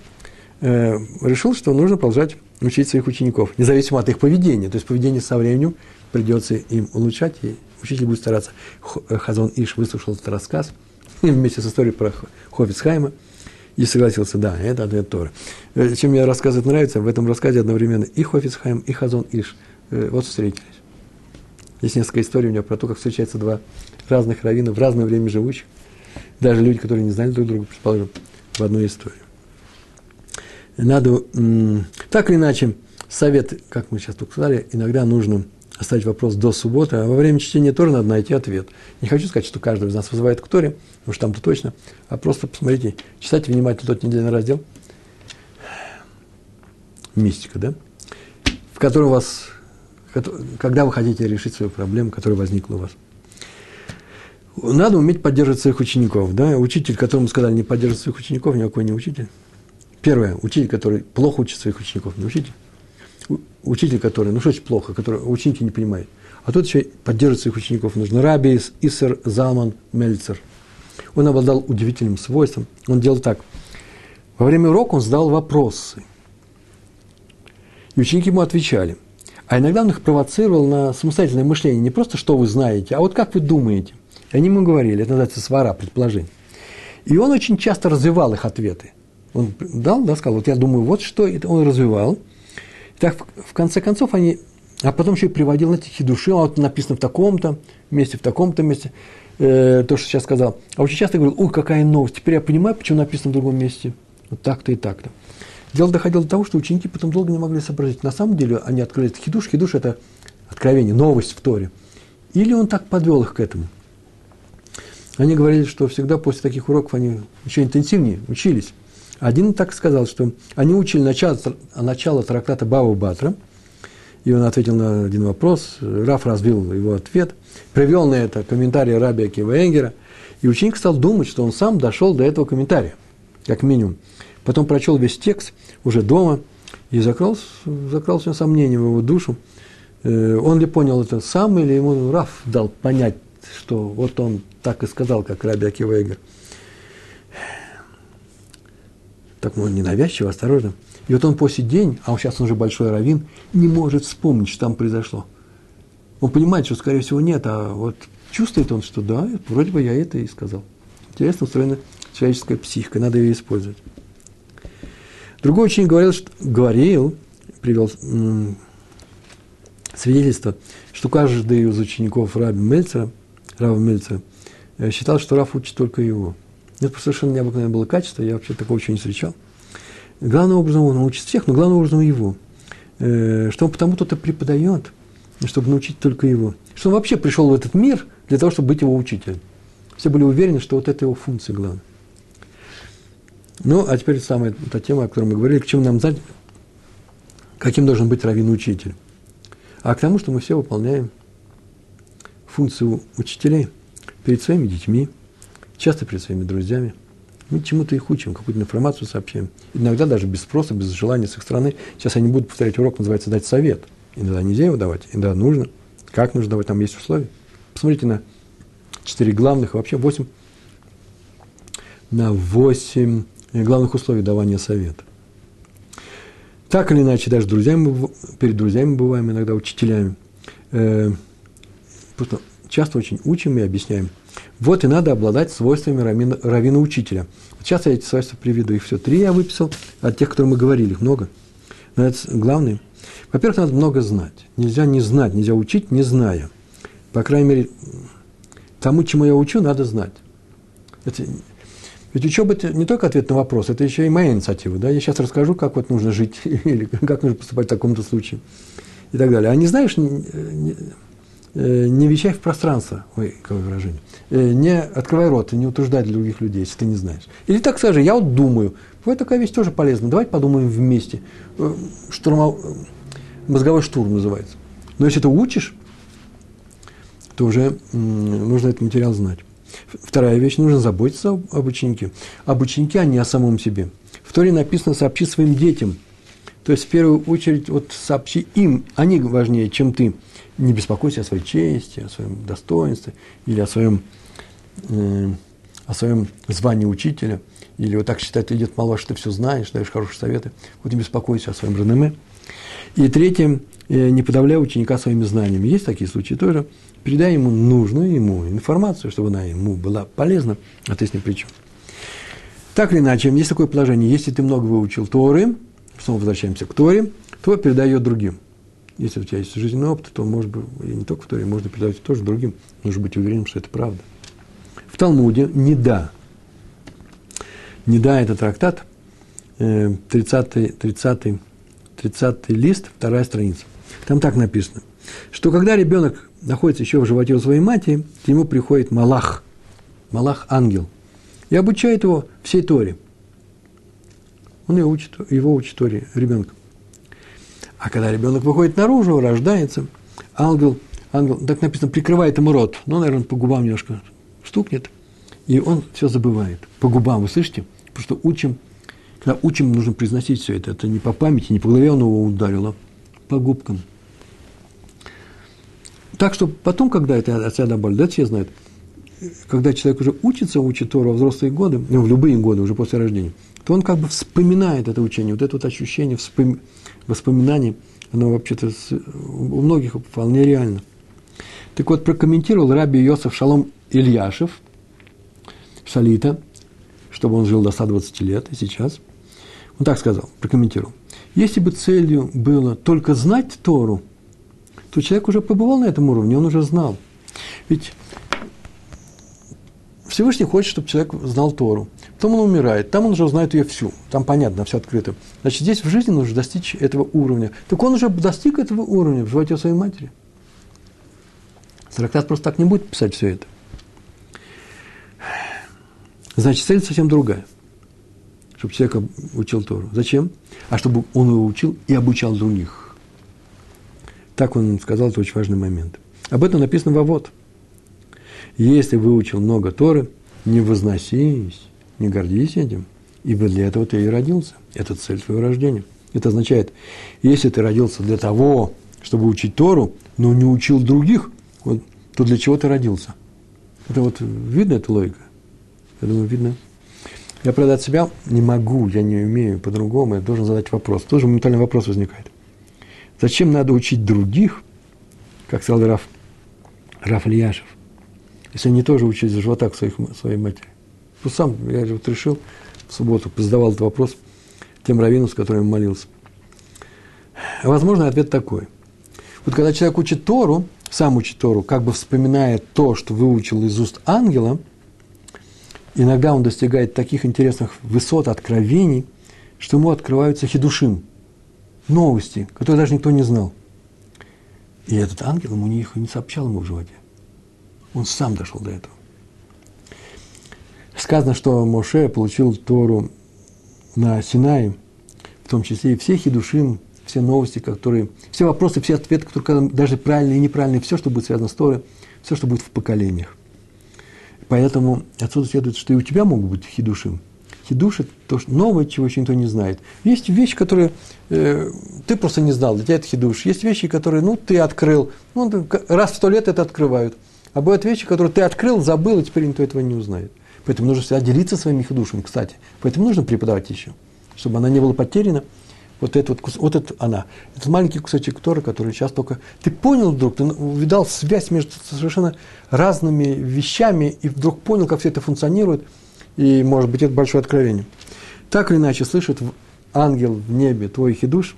э, решил, что нужно продолжать учить своих учеников, независимо от их поведения. То есть поведение со временем придется им улучшать, и учитель будет стараться. Э, Хазон Иш выслушал этот рассказ [LAUGHS] вместе с историей про Хофицхайма и согласился, да, это ответ Тора. Э, чем мне рассказывать нравится, в этом рассказе одновременно и Хофицхайм, и Хазон Иш э, вот встретились. Есть несколько историй у меня про то, как встречаются два разных раввинов, в разное время живущих, даже люди, которые не знали друг друга, предположим, в одной истории. Надо, так или иначе, совет, как мы сейчас только сказали, иногда нужно оставить вопрос до субботы, а во время чтения тоже надо найти ответ. Не хочу сказать, что каждый из нас вызывает к Торе, что там-то точно, а просто посмотрите, читайте внимательно тот недельный раздел, мистика, да, в котором вас, когда вы хотите решить свою проблему, которая возникла у вас – надо уметь поддерживать своих учеников. Да? Учитель, которому сказали не поддерживать своих учеников, никакой не учитель. Первое, учитель, который плохо учит своих учеников, не учитель. Учитель, который, ну что очень плохо, который ученики не понимают. А тут еще поддерживать своих учеников нужно. Раби Исер Залман Мельцер. Он обладал удивительным свойством. Он делал так. Во время урока он задал вопросы. И ученики ему отвечали. А иногда он их провоцировал на самостоятельное мышление. Не просто, что вы знаете, а вот как вы думаете. И они ему говорили, это называется свара, предположение. И он очень часто развивал их ответы. Он дал, да, сказал, вот я думаю, вот что, это он развивал. Так, в конце концов, они, а потом еще и приводил на эти души, а вот написано в таком-то месте, в таком-то месте, э, то, что сейчас сказал. А очень часто говорил, ой, какая новость, теперь я понимаю, почему написано в другом месте. Вот так-то и так-то. Дело доходило до того, что ученики потом долго не могли сообразить. На самом деле они открыли этот хидуш. Хидуш – это откровение, новость в Торе. Или он так подвел их к этому – они говорили, что всегда после таких уроков они еще интенсивнее учились. Один так сказал, что они учили начало, начало трактата Бава Батра, и он ответил на один вопрос, Раф разбил его ответ, привел на это комментарий Раби Акива Энгера, и ученик стал думать, что он сам дошел до этого комментария, как минимум. Потом прочел весь текст уже дома, и закрался, закрался сомнение в его душу. Э, он ли понял это сам, или ему Раф дал понять что вот он так и сказал, как Раби Акива Игор. Так, ну, ненавязчиво, осторожно. И вот он по сей день, а он сейчас уже большой раввин, не может вспомнить, что там произошло. Он понимает, что, скорее всего, нет, а вот чувствует он, что да, вроде бы я это и сказал. Интересно устроена человеческая психика, надо ее использовать. Другой ученик говорил, что, говорил, привел свидетельство, что каждый из учеников Раби Мельцера – Рава Мельца, э, считал, что Раф учит только его. Это совершенно необыкновенное было качество, я вообще такого еще не встречал. Главным образом он учит всех, но главным образом его. Э, что он потому то преподает, чтобы научить только его. Что он вообще пришел в этот мир для того, чтобы быть его учителем. Все были уверены, что вот это его функция главная. Ну, а теперь самая та тема, о которой мы говорили, к чему нам знать, каким должен быть раввин-учитель. А к тому, что мы все выполняем функцию учителей перед своими детьми, часто перед своими друзьями. Мы чему-то их учим, какую-то информацию сообщаем. Иногда даже без спроса, без желания с их стороны. Сейчас они будут повторять урок, называется «дать совет». Иногда нельзя его давать, иногда нужно. Как нужно давать, там есть условия. Посмотрите на четыре главных, вообще восемь, на восемь главных условий давания совета. Так или иначе, даже друзьями, перед друзьями бываем иногда учителями. Э, просто часто очень учим и объясняем. Вот и надо обладать свойствами равина-учителя. Сейчас я эти свойства приведу. Их все три я выписал, от тех, которые мы говорили, их много. Но это главное. Во-первых, надо много знать. Нельзя не знать, нельзя учить, не зная. По крайней мере, тому, чему я учу, надо знать. Это ведь учеба – это не только ответ на вопрос, это еще и моя инициатива. Да? Я сейчас расскажу, как вот нужно жить, [LAUGHS] или как нужно поступать в таком-то случае, и так далее. А не знаешь, э, не вещай в пространство, ой, какое выражение, э, не открывай рот и не утруждай других людей, если ты не знаешь. Или так скажи, я вот думаю, вот такая вещь тоже полезна, давайте подумаем вместе. Э, штурмов... Мозговой штурм называется. Но если ты учишь, то уже нужно этот материал знать. Вторая вещь, нужно заботиться об ученике. Об ученике, а не о самом себе. В Торе написано «сообщи своим детям». То есть, в первую очередь, вот сообщи им, они важнее, чем ты. Не беспокойся о своей чести, о своем достоинстве или о своем, э, о своем звании учителя. Или вот так считать, идет мало, что ты все знаешь, даешь хорошие советы. Вот не беспокойся о своем реноме. И третье, э, не подавляй ученика своими знаниями. Есть такие случаи тоже передай ему нужную ему информацию, чтобы она ему была полезна, а ты с ним при чем. Так или иначе, есть такое положение, если ты много выучил Торы, снова возвращаемся к Торе, то передай другим. Если у тебя есть жизненный опыт, то, может быть, и не только в Торе, можно передать тоже другим. Нужно быть уверенным, что это правда. В Талмуде не да. Не да – это трактат, 30, 30, 30 лист, вторая страница. Там так написано, что когда ребенок находится еще в животе у своей матери, к нему приходит Малах, Малах-ангел, и обучает его всей Торе. Он его учит, его учит Торе, ребенка. А когда ребенок выходит наружу, рождается, ангел, ангел, так написано, прикрывает ему рот, ну, наверное, по губам немножко стукнет, и он все забывает. По губам, вы слышите? Потому что учим, когда учим, нужно произносить все это. Это не по памяти, не по голове он его ударил, а по губкам. Так что потом, когда это от себя добавили, да, все знают, когда человек уже учится, учит Тору во взрослые годы, ну, в любые годы, уже после рождения, то он как бы вспоминает это учение, вот это вот ощущение, вспом... воспоминание, оно вообще-то у многих вполне реально. Так вот, прокомментировал Раби Йосиф Шалом Ильяшев, Шалита, чтобы он жил до 120 лет, и сейчас. Он так сказал, прокомментировал. Если бы целью было только знать Тору – то человек уже побывал на этом уровне, он уже знал. Ведь Всевышний хочет, чтобы человек знал Тору. Потом он умирает, там он уже узнает ее всю, там понятно, все открыто. Значит, здесь в жизни нужно достичь этого уровня. Так он уже достиг этого уровня в животе своей матери. Трактат просто так не будет писать все это. Значит, цель совсем другая. Чтобы человек учил Тору. Зачем? А чтобы он его учил и обучал других. Так он сказал, это очень важный момент. Об этом написано во вот. Если выучил много Торы, не возносись, не гордись этим, ибо для этого ты и родился. Это цель твоего рождения. Это означает, если ты родился для того, чтобы учить Тору, но не учил других, вот, то для чего ты родился? Это вот видно, эта логика? Я думаю, видно. Я, правда, от себя не могу, я не умею по-другому, я должен задать вопрос. Тоже моментальный вопрос возникает. Зачем надо учить других, как сказал Раф, Раф Ильяшев, если они тоже учились за живота к своих, своей матери? Ну, сам, я вот решил в субботу, задавал этот вопрос тем раввину, с которым молился. Возможно, ответ такой. Вот когда человек учит Тору, сам учит Тору, как бы вспоминая то, что выучил из уст ангела, иногда он достигает таких интересных высот, откровений, что ему открываются хидушим, новости, которые даже никто не знал. И этот ангел ему их не сообщал ему в животе. Он сам дошел до этого. Сказано, что Моше получил Тору на Синае, в том числе и все хидушим, все новости, которые, все вопросы, все ответы, которые даже правильные и неправильные, все, что будет связано с Торой, все, что будет в поколениях. Поэтому отсюда следует, что и у тебя могут быть хидушим. Хидуш – это то, что новое, чего еще никто не знает. Есть вещи, которые э, ты просто не знал, для тебя это хидуш. Есть вещи, которые, ну, ты открыл, ну, раз в сто лет это открывают. А бывают вещи, которые ты открыл, забыл, и теперь никто этого не узнает. Поэтому нужно всегда делиться своими хидушами, кстати. Поэтому нужно преподавать еще, чтобы она не была потеряна. Вот это вот, вот это она. Это маленький кусочек Тора, который сейчас только... Ты понял вдруг, ты увидал связь между совершенно разными вещами, и вдруг понял, как все это функционирует, и, может быть, это большое откровение. Так или иначе, слышит ангел в небе твой хидуш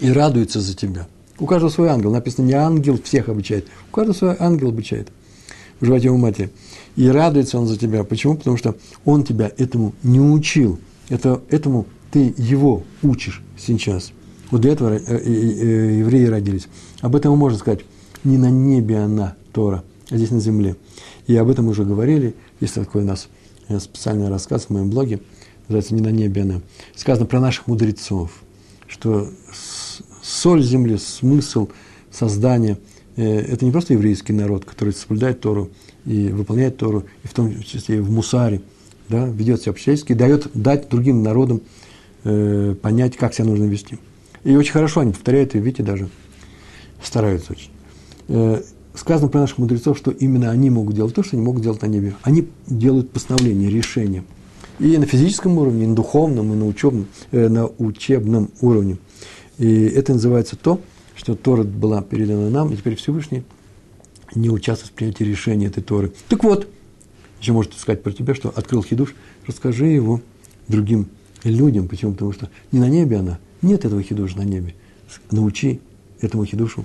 и радуется за тебя. У каждого свой ангел. Написано, не ангел всех обучает. У каждого свой ангел обучает в животе у матери. И радуется он за тебя. Почему? Потому что он тебя этому не учил. Это, этому ты его учишь сейчас. Вот для этого э, э, э, евреи родились. Об этом можно сказать. Не на небе она, Тора, а здесь на земле. И об этом уже говорили. Есть такой у нас специальный рассказ в моем блоге. Называется «Не на небе она». Сказано про наших мудрецов, что соль земли, смысл создания – это не просто еврейский народ, который соблюдает Тору и выполняет Тору, и в том числе и в Мусаре, да, ведет себя по-человечески, дает дать другим народам э, понять, как себя нужно вести. И очень хорошо они повторяют, и видите, даже стараются очень. Э, сказано про наших мудрецов, что именно они могут делать то, что они могут делать на небе. Они делают постановления, решения. И на физическом уровне, и на духовном, и на учебном, э, на учебном уровне. И это называется то, что Тора была передана нам, и теперь Всевышний не участвует в принятии решения этой Торы. Так вот, еще может сказать про тебя, что открыл хидуш, расскажи его другим людям. Почему? Потому что не на небе она, нет этого хидуша на небе. Научи этому хидушу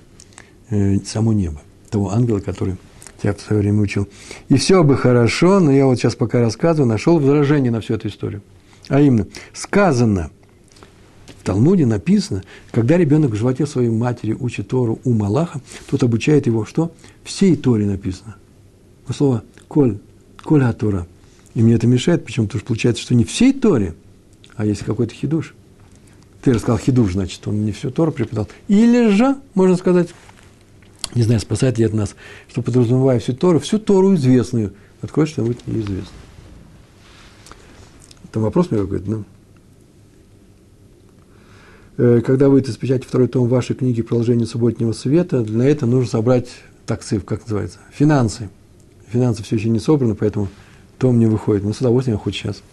э, само небо, того ангела, который тебя в свое время учил. И все бы хорошо, но я вот сейчас пока рассказываю, нашел возражение на всю эту историю. А именно, сказано, Талмуде написано, когда ребенок в животе своей матери учит Тору у Малаха, тот обучает его, что? Всей Торе написано. Слово «коль», «коль Тора». И мне это мешает, почему? Потому что получается, что не всей Торе – а если какой-то хидуш, ты рассказал хидуш, значит, он не всю Тору преподал. Или же, можно сказать, не знаю, спасает ли это нас, что подразумевая всю Тору, всю Тору известную, откроет что-нибудь неизвестное. Там вопрос мне какой-то, ну. Э, когда выйдет из печати второй том вашей книги «Продолжение субботнего света», для этого нужно собрать таксив, как называется, финансы. Финансы все еще не собраны, поэтому том не выходит. Но с удовольствием хоть сейчас.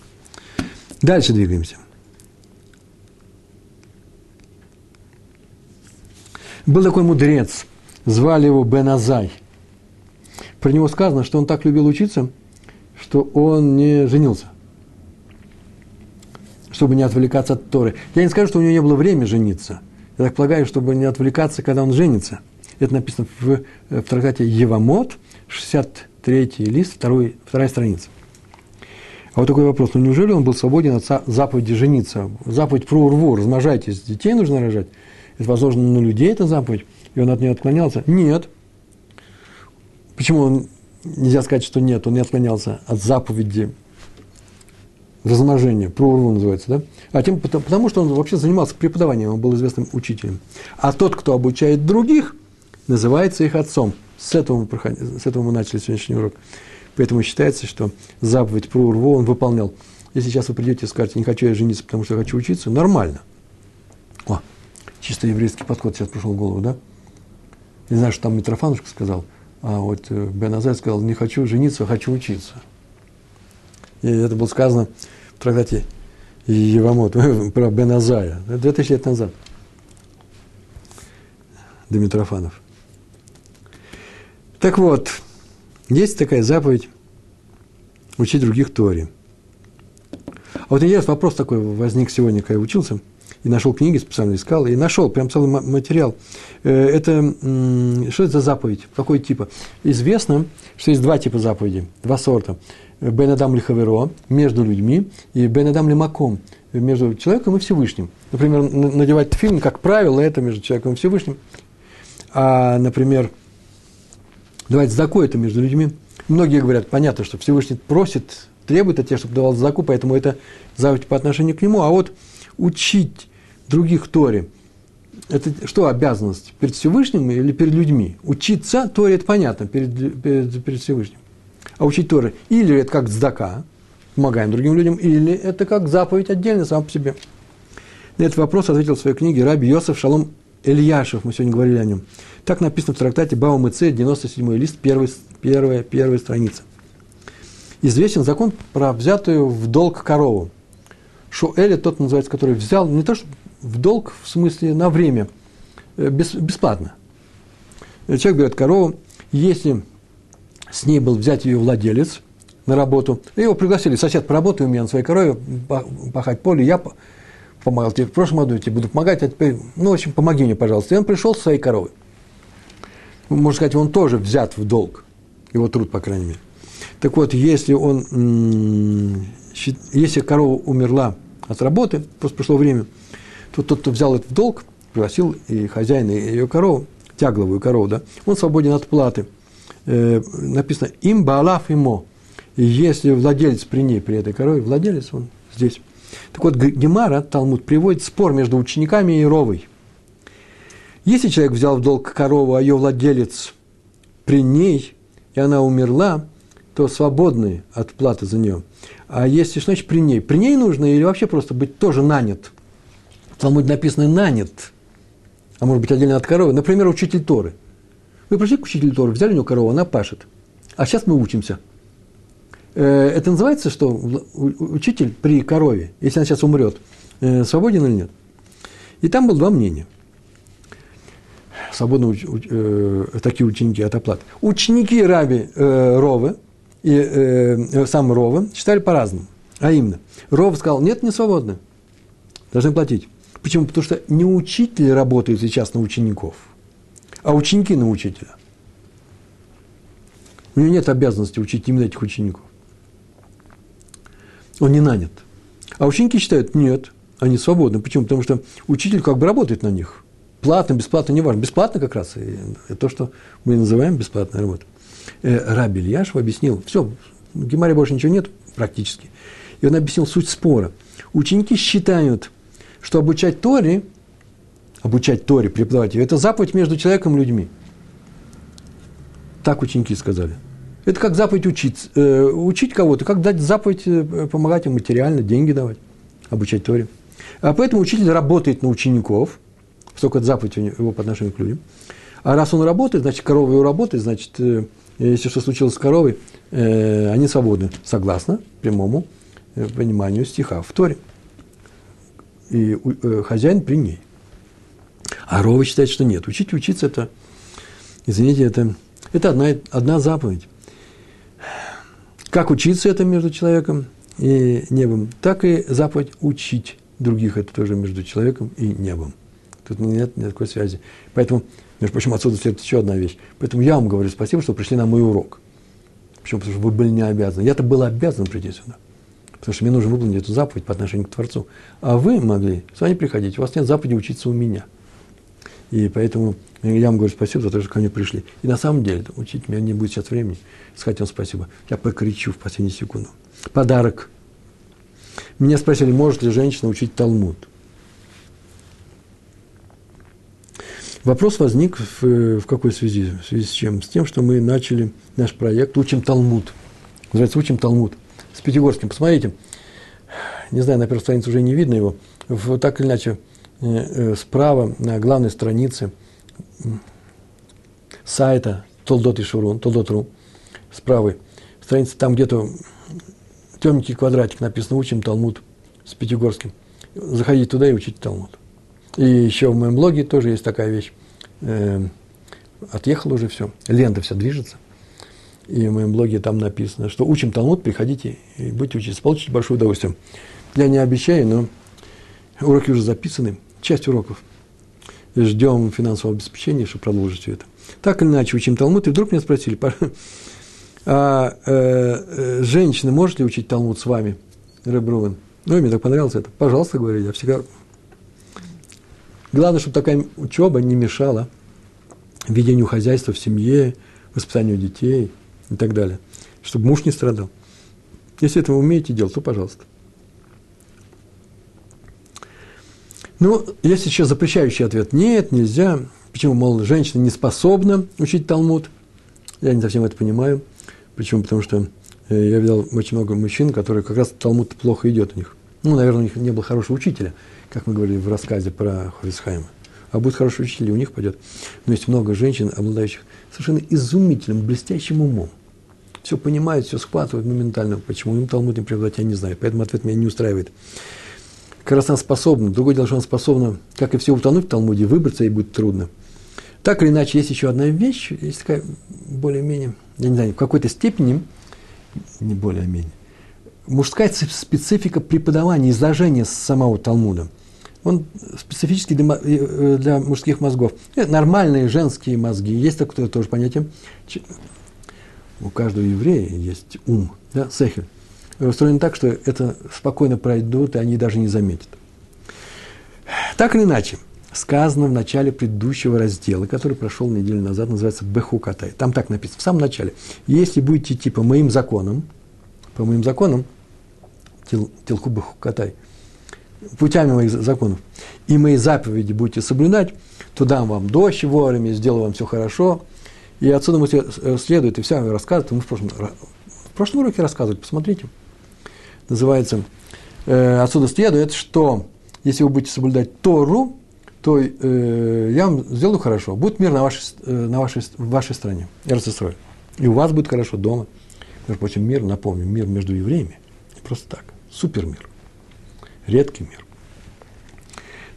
Дальше двигаемся. Был такой мудрец, звали его Беназай. Про него сказано, что он так любил учиться, что он не женился, чтобы не отвлекаться от Торы. Я не скажу, что у него не было времени жениться. Я так полагаю, чтобы не отвлекаться, когда он женится. Это написано в, в трактате Евамот, 63 лист, второй, вторая страница. А вот такой вопрос, ну неужели он был свободен от заповеди жениться? Заповедь про урву, размножайтесь, детей нужно рожать. Это возложено на людей, эта заповедь, и он от нее отклонялся? Нет. Почему он, нельзя сказать, что нет, он не отклонялся от заповеди размножения, про урву называется, да? А тем, потому что он вообще занимался преподаванием, он был известным учителем. А тот, кто обучает других, называется их отцом. С этого мы, с этого мы начали сегодняшний урок. Поэтому считается, что заповедь про урву он выполнял. Если сейчас вы придете и скажете, не хочу я жениться, потому что хочу учиться, нормально. О, чисто еврейский подход сейчас пришел в голову, да? Не знаю, что там Митрофанушка сказал, а вот э, Бен Азай сказал, не хочу жениться, а хочу учиться. И это было сказано в трактате Евамот [LAUGHS] про Бен Азая, 2000 лет назад. До Митрофанов. Так вот, есть такая заповедь учить других Торе. А вот интересный вопрос такой возник сегодня, когда я учился. И нашел книги, специально искал, и нашел прям целый материал. Э, это, что это за заповедь? Какой типа? Известно, что есть два типа заповедей, два сорта. Бен Адам Лихаверо, между людьми, и Бен Адам Лимаком, между человеком и Всевышним. Например, надевать фильм, как правило, это между человеком и Всевышним. А, например, давать заку это между людьми. Многие говорят, понятно, что Всевышний просит, требует от тебя, чтобы давал заку, поэтому это заповедь по отношению к нему. А вот учить других Торе, это что обязанность? Перед Всевышним или перед людьми? Учиться Торе, это понятно, перед, перед, перед Всевышним. А учить Торы или это как здака, помогаем другим людям, или это как заповедь отдельно сам по себе. На этот вопрос ответил в своей книге Раби Йосеф Шалом Ильяшев, мы сегодня говорили о нем. Так написано в трактате Баум и Це, 97 лист, первый, первая, первая страница. Известен закон про взятую в долг корову. Шуэля, тот называется, который взял, не то что в долг, в смысле на время, э, бесплатно. Человек берет корову, если с ней был взять ее владелец на работу, его пригласили, сосед, поработай у меня на своей корове, пахать поле, я помогал тебе в прошлом году, я тебе буду помогать, а теперь, ну, в общем, помоги мне, пожалуйста. И он пришел с своей коровой. Можно сказать, он тоже взят в долг, его труд, по крайней мере. Так вот, если он, если корова умерла от работы, просто пришло время, то тот, кто взял этот долг, пригласил и хозяина, и ее корову, тягловую корову, да, он свободен от платы. Э, написано «им баалаф имо». И если владелец при ней, при этой корове, владелец, он здесь. Так вот, Гемара, Талмуд, приводит спор между учениками и Ровой. Если человек взял в долг корову, а ее владелец при ней, и она умерла, то свободный от платы за нее. А если, что значит при ней? При ней нужно или вообще просто быть тоже нанят? В Талмуде написано «нанят», а может быть отдельно от коровы. Например, учитель Торы. Вы пришли к учителю Торы, взяли у него корову, она пашет. А сейчас мы учимся. Э, это называется, что учитель при корове, если она сейчас умрет, э, свободен или нет? И там было два мнения. Свободно э, такие ученики от оплаты. Ученики Раби Ровы – и э, сам Рова считали по-разному. А именно, Ров сказал, нет, не свободны, должны платить. Почему? Потому что не учитель работает сейчас на учеников, а ученики на учителя. У него нет обязанности учить именно этих учеников. Он не нанят. А ученики считают, нет, они свободны. Почему? Потому что учитель как бы работает на них. Платно, бесплатно, неважно. Бесплатно как раз. И это то, что мы называем бесплатной работой Раби Ильяшев объяснил, все, в Гемаре больше ничего нет практически. И он объяснил суть спора. Ученики считают, что обучать Торе, обучать Торе, преподавать ее, это заповедь между человеком и людьми. Так ученики сказали. Это как заповедь учить, э, учить кого-то, как дать заповедь, э, помогать им материально, деньги давать, обучать Торе. А поэтому учитель работает на учеников, поскольку это заповедь его по отношению к людям. А раз он работает, значит, корова его работает, значит, э, если что случилось с коровой, э, они свободны, согласно прямому э, пониманию стиха в Торе. И э, хозяин при ней. А Рова считает, что нет. Учить учиться это, извините, это, это одна, одна заповедь. Как учиться это между человеком и небом, так и заповедь учить других это тоже между человеком и небом. Тут нет никакой связи. Поэтому между прочим, отсюда следует еще одна вещь. Поэтому я вам говорю спасибо, что пришли на мой урок. Почему? Потому что вы были не обязаны. Я-то был обязан прийти сюда. Потому что мне нужно выполнить эту заповедь по отношению к Творцу. А вы могли сами приходить. У вас нет заповеди учиться у меня. И поэтому я вам говорю спасибо за то, что ко мне пришли. И на самом деле, учить меня не будет сейчас времени. Сказать вам спасибо. Я покричу в последнюю секунду. Подарок. Меня спросили, может ли женщина учить Талмуд. Вопрос возник в, в какой связи? В связи с чем? С тем, что мы начали наш проект «Учим Талмуд». Называется «Учим Талмуд» с Пятигорским. Посмотрите, не знаю, на первой странице уже не видно его, в, так или иначе, э, э, справа на главной странице сайта Толдот и Шурун, Толдот.ру, с правой страницы, там где-то темненький квадратик написано «Учим Талмуд» с Пятигорским. Заходите туда и учите Талмуд. И еще в моем блоге тоже есть такая вещь. Э, отъехало уже все, лента вся движется. И в моем блоге там написано, что учим Талмуд, приходите и будете учиться, получите большое удовольствие. Я не обещаю, но Уроки уже записаны, часть уроков. Ждем финансового обеспечения, чтобы продолжить все это. Так или иначе, учим Талмуд, и вдруг меня спросили, а э, э, женщина может ли учить Талмуд с вами, Ребрувен? Ну, мне так понравилось это. Пожалуйста, говорю, я всегда... Главное, чтобы такая учеба не мешала ведению хозяйства в семье, воспитанию детей и так далее. Чтобы муж не страдал. Если это вы умеете делать, то пожалуйста. Ну, есть еще запрещающий ответ. Нет, нельзя. Почему, мол, женщина не способна учить Талмуд? Я не совсем это понимаю. Почему? Потому что э, я видел очень много мужчин, которые как раз Талмуд плохо идет у них. Ну, наверное, у них не было хорошего учителя, как мы говорили в рассказе про Хорисхайма. А будет хороший учитель, и у них пойдет. Но есть много женщин, обладающих совершенно изумительным, блестящим умом. Все понимают, все схватывают моментально. Почему им Талмуд не преподавать, я не знаю. Поэтому ответ меня не устраивает как раз она способна. Другое дело, что она способна, как и все, утонуть в Талмуде, выбраться ей будет трудно. Так или иначе, есть еще одна вещь, есть такая более-менее, я не знаю, в какой-то степени, не более-менее, мужская специфика преподавания, изложения самого Талмуда. Он специфический для, э, для мужских мозгов. Это нормальные женские мозги. Есть такое тоже понятие. У каждого еврея есть ум, да, сехель устроены так, что это спокойно пройдут, и они даже не заметят. Так или иначе, сказано в начале предыдущего раздела, который прошел неделю назад, называется Бехукатай. Там так написано, в самом начале. Если будете идти по моим законам, по моим законам, Телху Бехукатай, путями моих законов, и мои заповеди будете соблюдать, то дам вам дождь вовремя, сделаю вам все хорошо. И отсюда мы следует, и вся рассказывает, мы в прошлом, в прошлом уроке рассказывали, посмотрите – называется, э, отсюда следует, что если вы будете соблюдать Тору, то э, я вам сделаю хорошо. Будет мир на вашей, э, на вашей, в вашей стране, Эрцисроль. И у вас будет хорошо дома. Между прочим, мир, напомню, мир между евреями. просто так. Супермир. Редкий мир.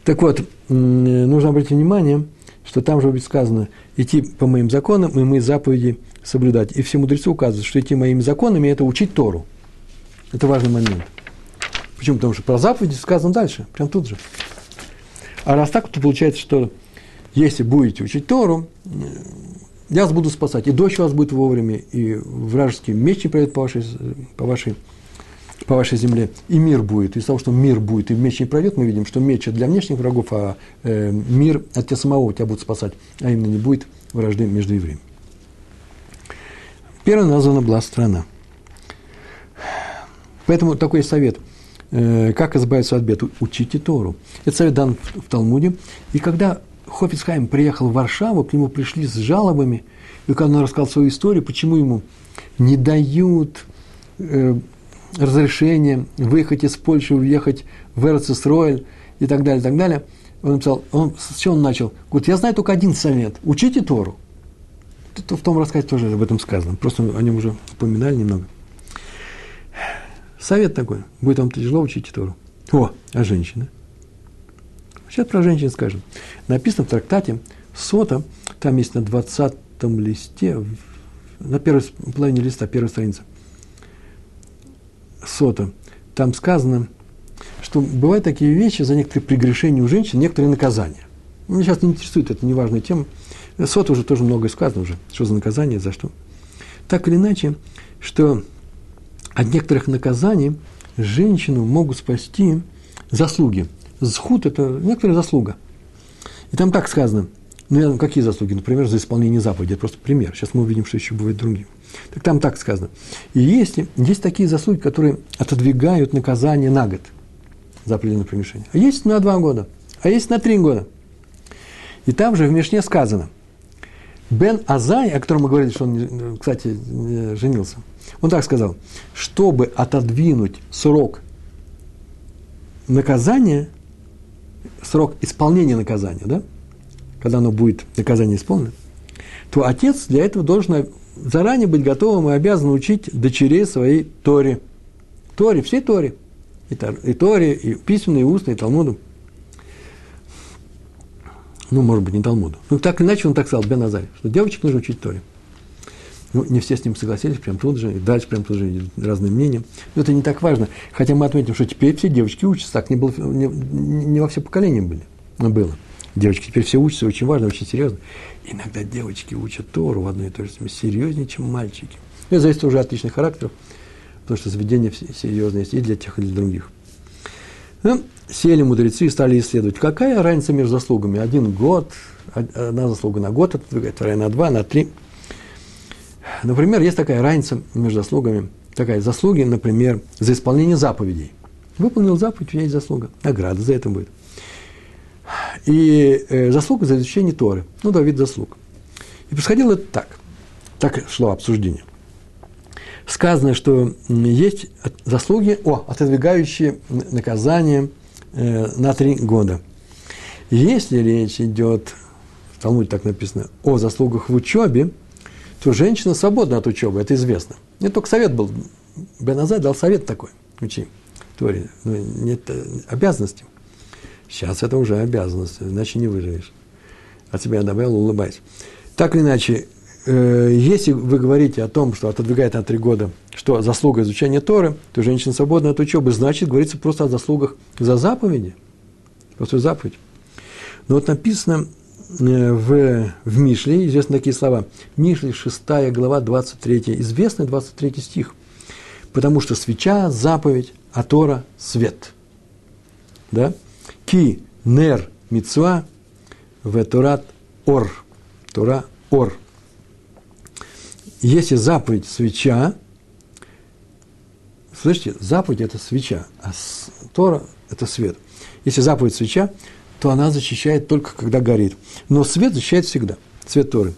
Так вот, нужно обратить внимание, что там же будет сказано, идти по моим законам и мои заповеди соблюдать. И все мудрецы указывают, что идти моими законами – это учить Тору – это важный момент. Почему? Потому что про заповеди сказано дальше, прям тут же. А раз так, то получается, что если будете учить Тору, я вас буду спасать, и дождь у вас будет вовремя, и вражеский меч не пройдет по вашей, по вашей, по вашей земле, и мир будет. Из того, что мир будет, и меч не пройдет, мы видим, что меч для внешних врагов, а э, мир от тебя самого тебя будет спасать, а именно не будет вражды между евреями. Первая названа была страна. Поэтому такой совет. Э, как избавиться от бед? Учите Тору. Это совет дан в, Талмуде. И когда Хофицхайм приехал в Варшаву, к нему пришли с жалобами, и когда он рассказал свою историю, почему ему не дают э, разрешение выехать из Польши, уехать в Эрцисроэль и так далее, и так далее, он написал, он, с чего он начал? Говорит, я знаю только один совет, учите Тору. Это в том рассказе тоже об этом сказано, просто о нем уже упоминали немного. Совет такой. Будет вам тяжело учить Тору. О, а женщины? Сейчас про женщин скажем. Написано в трактате Сота, там есть на 20 листе, на первой половине листа, первая страница. Сота. Там сказано, что бывают такие вещи, за некоторые прегрешения у женщин, некоторые наказания. Меня сейчас не интересует, это неважная тема. Сота уже тоже многое сказано уже, что за наказание, за что. Так или иначе, что от некоторых наказаний женщину могут спасти заслуги. Схуд – это некоторая заслуга. И там так сказано. Ну, какие заслуги? Например, за исполнение заповеди. Это просто пример. Сейчас мы увидим, что еще бывает другие. Так там так сказано. И есть, есть такие заслуги, которые отодвигают наказание на год за определенное примешение. А есть на два года, а есть на три года. И там же в Мишне сказано, Бен Азай, о котором мы говорили, что он, кстати, женился – он так сказал, чтобы отодвинуть срок наказания, срок исполнения наказания, да, когда оно будет, наказание исполнено, то отец для этого должен заранее быть готовым и обязан учить дочерей своей Торе. Торе, всей Торе. И, и Торе, и письменной, и устной, и Талмуду. Ну, может быть, не Талмуду. Ну, так иначе, он так сказал, Бен Азарь, что девочек нужно учить Торе. Ну, не все с ним согласились, прям тут же, и дальше прям тут же разные мнения. Но это не так важно. Хотя мы отметим, что теперь все девочки учатся, так не, было, не, не во все поколения были, было. Девочки теперь все учатся, очень важно, очень серьезно. Иногда девочки учат Тору в одной и той же серьезнее, чем мальчики. Это зависит уже от личных характеров, потому что заведения серьезные есть и для тех, и для других. Ну, сели мудрецы и стали исследовать, какая разница между заслугами. Один год, одна заслуга на год отодвигает, вторая на два, на три. Например, есть такая разница между заслугами, такая заслуги, например, за исполнение заповедей. Выполнил заповедь, у тебя есть заслуга, награда за это будет. И э, заслуга за изучение Торы. Ну, да, вид заслуг. И происходило это так. Так шло обсуждение. Сказано, что есть заслуги, о, отодвигающие наказание э, на три года. Если речь идет, в Талмуде так написано, о заслугах в учебе, то женщина свободна от учебы, это известно. Не только совет был, Беназай дал совет такой, учи, Торе, ну, нет э, обязанности. Сейчас это уже обязанность, иначе не выживешь. А тебе я добавил, улыбайся. Так или иначе, э, если вы говорите о том, что отодвигает на три года, что заслуга изучения Торы, то женщина свободна от учебы, значит, говорится просто о заслугах за заповеди. Просто заповедь. Но вот написано э, в, в Мишле, известны такие слова. Мишле, 6 глава, 23, известный 23 стих. Потому что свеча – заповедь, а Тора – свет. Да? Ки нер мицва в турат ор. Тура ор. Если заповедь свеча, слышите, заповедь – это свеча, а Тора – это свет. Если заповедь свеча, то она защищает только когда горит. Но свет защищает всегда, свет Торы.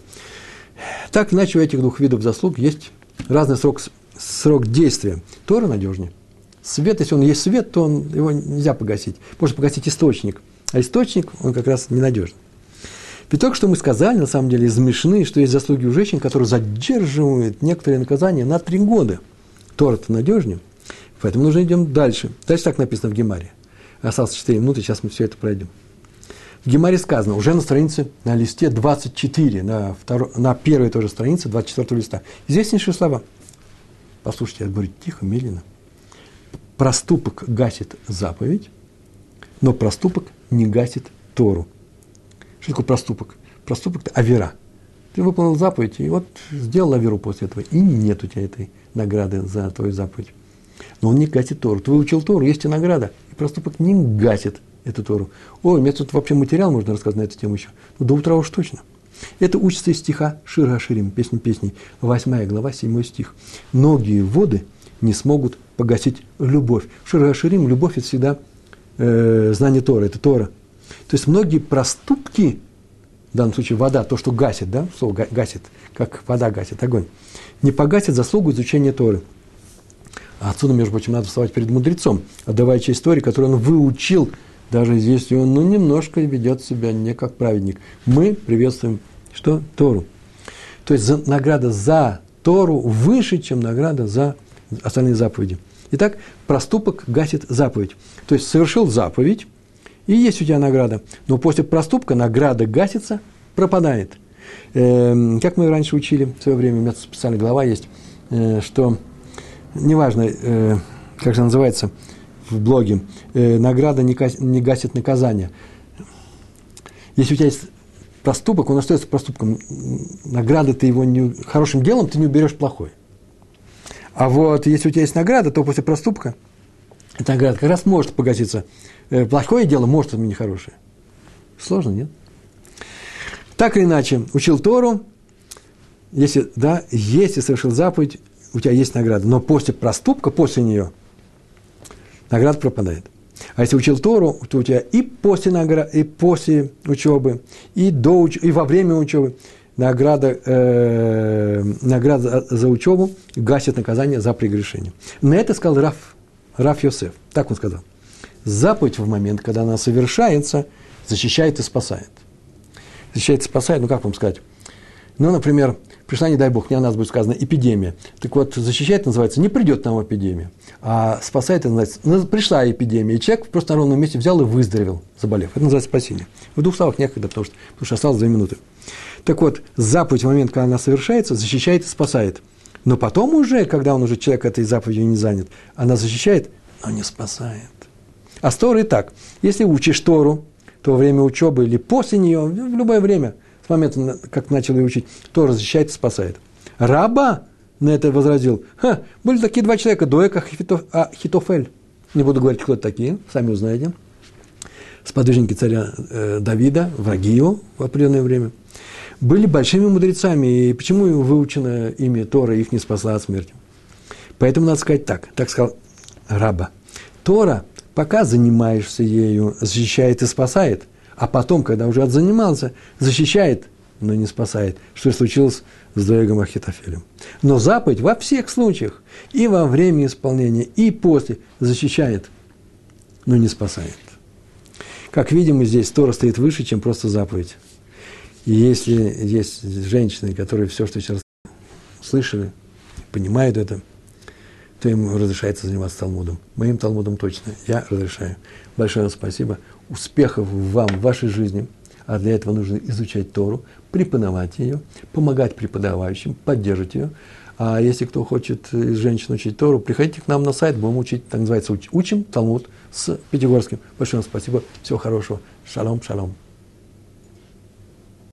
Так иначе у этих двух видов заслуг есть разный срок, срок действия. Тора надежнее – Свет, если он есть свет, то он, его нельзя погасить. Можно погасить источник. А источник, он как раз ненадежный. Ведь только что мы сказали, на самом деле, измешны, что есть заслуги у женщин, которые задерживают некоторые наказания на три года. Тора-то надежнее. Поэтому нужно идем дальше. Дальше так написано в Гемаре. Осталось 4 минуты, сейчас мы все это пройдем. В Гемаре сказано, уже на странице, на листе 24, на, второй, на первой тоже странице, 24 листа. Известнейшие слова. Послушайте, я говорю тихо, медленно проступок гасит заповедь, но проступок не гасит Тору. Что такое проступок? Проступок – это авера. Ты выполнил заповедь, и вот сделал аверу после этого, и нет у тебя этой награды за твою заповедь. Но он не гасит Тору. Ты выучил Тору, есть и награда, и проступок не гасит эту Тору. Ой, у меня тут вообще материал можно рассказать на эту тему еще. Ну, до утра уж точно. Это учится из стиха Шира Ширим, песни песней, 8 глава, 7 стих. Многие воды не смогут погасить любовь. Шира Ширим, любовь – это всегда э, знание Тора, это Тора. То есть многие проступки, в данном случае вода, то, что гасит, да, слово гасит, как вода гасит, огонь, не погасит заслугу изучения Торы. А отсюда, между прочим, надо вставать перед мудрецом, отдавая часть Торе, которую он выучил, даже если он ну, немножко ведет себя не как праведник. Мы приветствуем что? Тору. То есть за, награда за Тору выше, чем награда за остальные заповеди. Итак, проступок гасит заповедь. То есть совершил заповедь, и есть у тебя награда. Но после проступка награда гасится, пропадает. Э, как мы раньше учили в свое время, у меня специальная глава есть, э, что неважно, э, как же называется в блоге, э, награда не, не гасит наказание. Если у тебя есть проступок, он остается проступком. Награды ты его не, хорошим делом ты не уберешь плохой. А вот если у тебя есть награда, то после проступка эта награда как раз может погаситься. Э, плохое дело может отменить хорошее. Сложно, нет? Так или иначе, учил Тору, если, да, если совершил заповедь, у тебя есть награда. Но после проступка, после нее, награда пропадает. А если учил Тору, то у тебя и после, награды, и после учебы, и, до уч... и во время учебы награда, э, награда за учебу гасит наказание за прегрешение. На это сказал Раф, Раф Йосеф. Так он сказал. Заповедь в момент, когда она совершается, защищает и спасает. Защищает и спасает, ну как вам сказать? Ну, например, пришла, не дай бог, не о нас будет сказано, эпидемия. Так вот, защищает называется, не придет нам эпидемия, а спасает, называется, ну, пришла эпидемия, и человек просто на ровном месте взял и выздоровел, заболев. Это называется спасение. В двух словах некогда, потому что, потому что осталось две минуты. Так вот, заповедь в момент, когда она совершается, защищает и спасает. Но потом уже, когда он уже человек этой заповедью не занят, она защищает, но не спасает. А с Торой так. Если учишь Тору, то во время учебы или после нее, в любое время, с момента, как начал ее учить, Тора защищает и спасает. Раба на это возразил, Ха, были такие два человека, Доэка и а, Хитофель. Не буду говорить, кто это такие, сами узнаете. Сподвижники царя э, Давида, враги его в определенное время – были большими мудрецами, и почему выучено имя Тора их не спасла от смерти? Поэтому надо сказать так, так сказал Раба. Тора, пока занимаешься ею, защищает и спасает, а потом, когда уже отзанимался, защищает, но не спасает. Что и случилось с Доегом Ахитофелем. Но заповедь во всех случаях, и во время исполнения, и после, защищает, но не спасает. Как видим, здесь Тора стоит выше, чем просто заповедь. И если есть женщины, которые все, что сейчас слышали, понимают это, то им разрешается заниматься Талмудом. Моим Талмудом точно. Я разрешаю. Большое спасибо. Успехов вам в вашей жизни. А для этого нужно изучать Тору, преподавать ее, помогать преподавающим, поддерживать ее. А если кто хочет из женщин учить Тору, приходите к нам на сайт, будем учить, так называется, учим Талмуд с Пятигорским. Большое спасибо, всего хорошего. Шалом, шалом.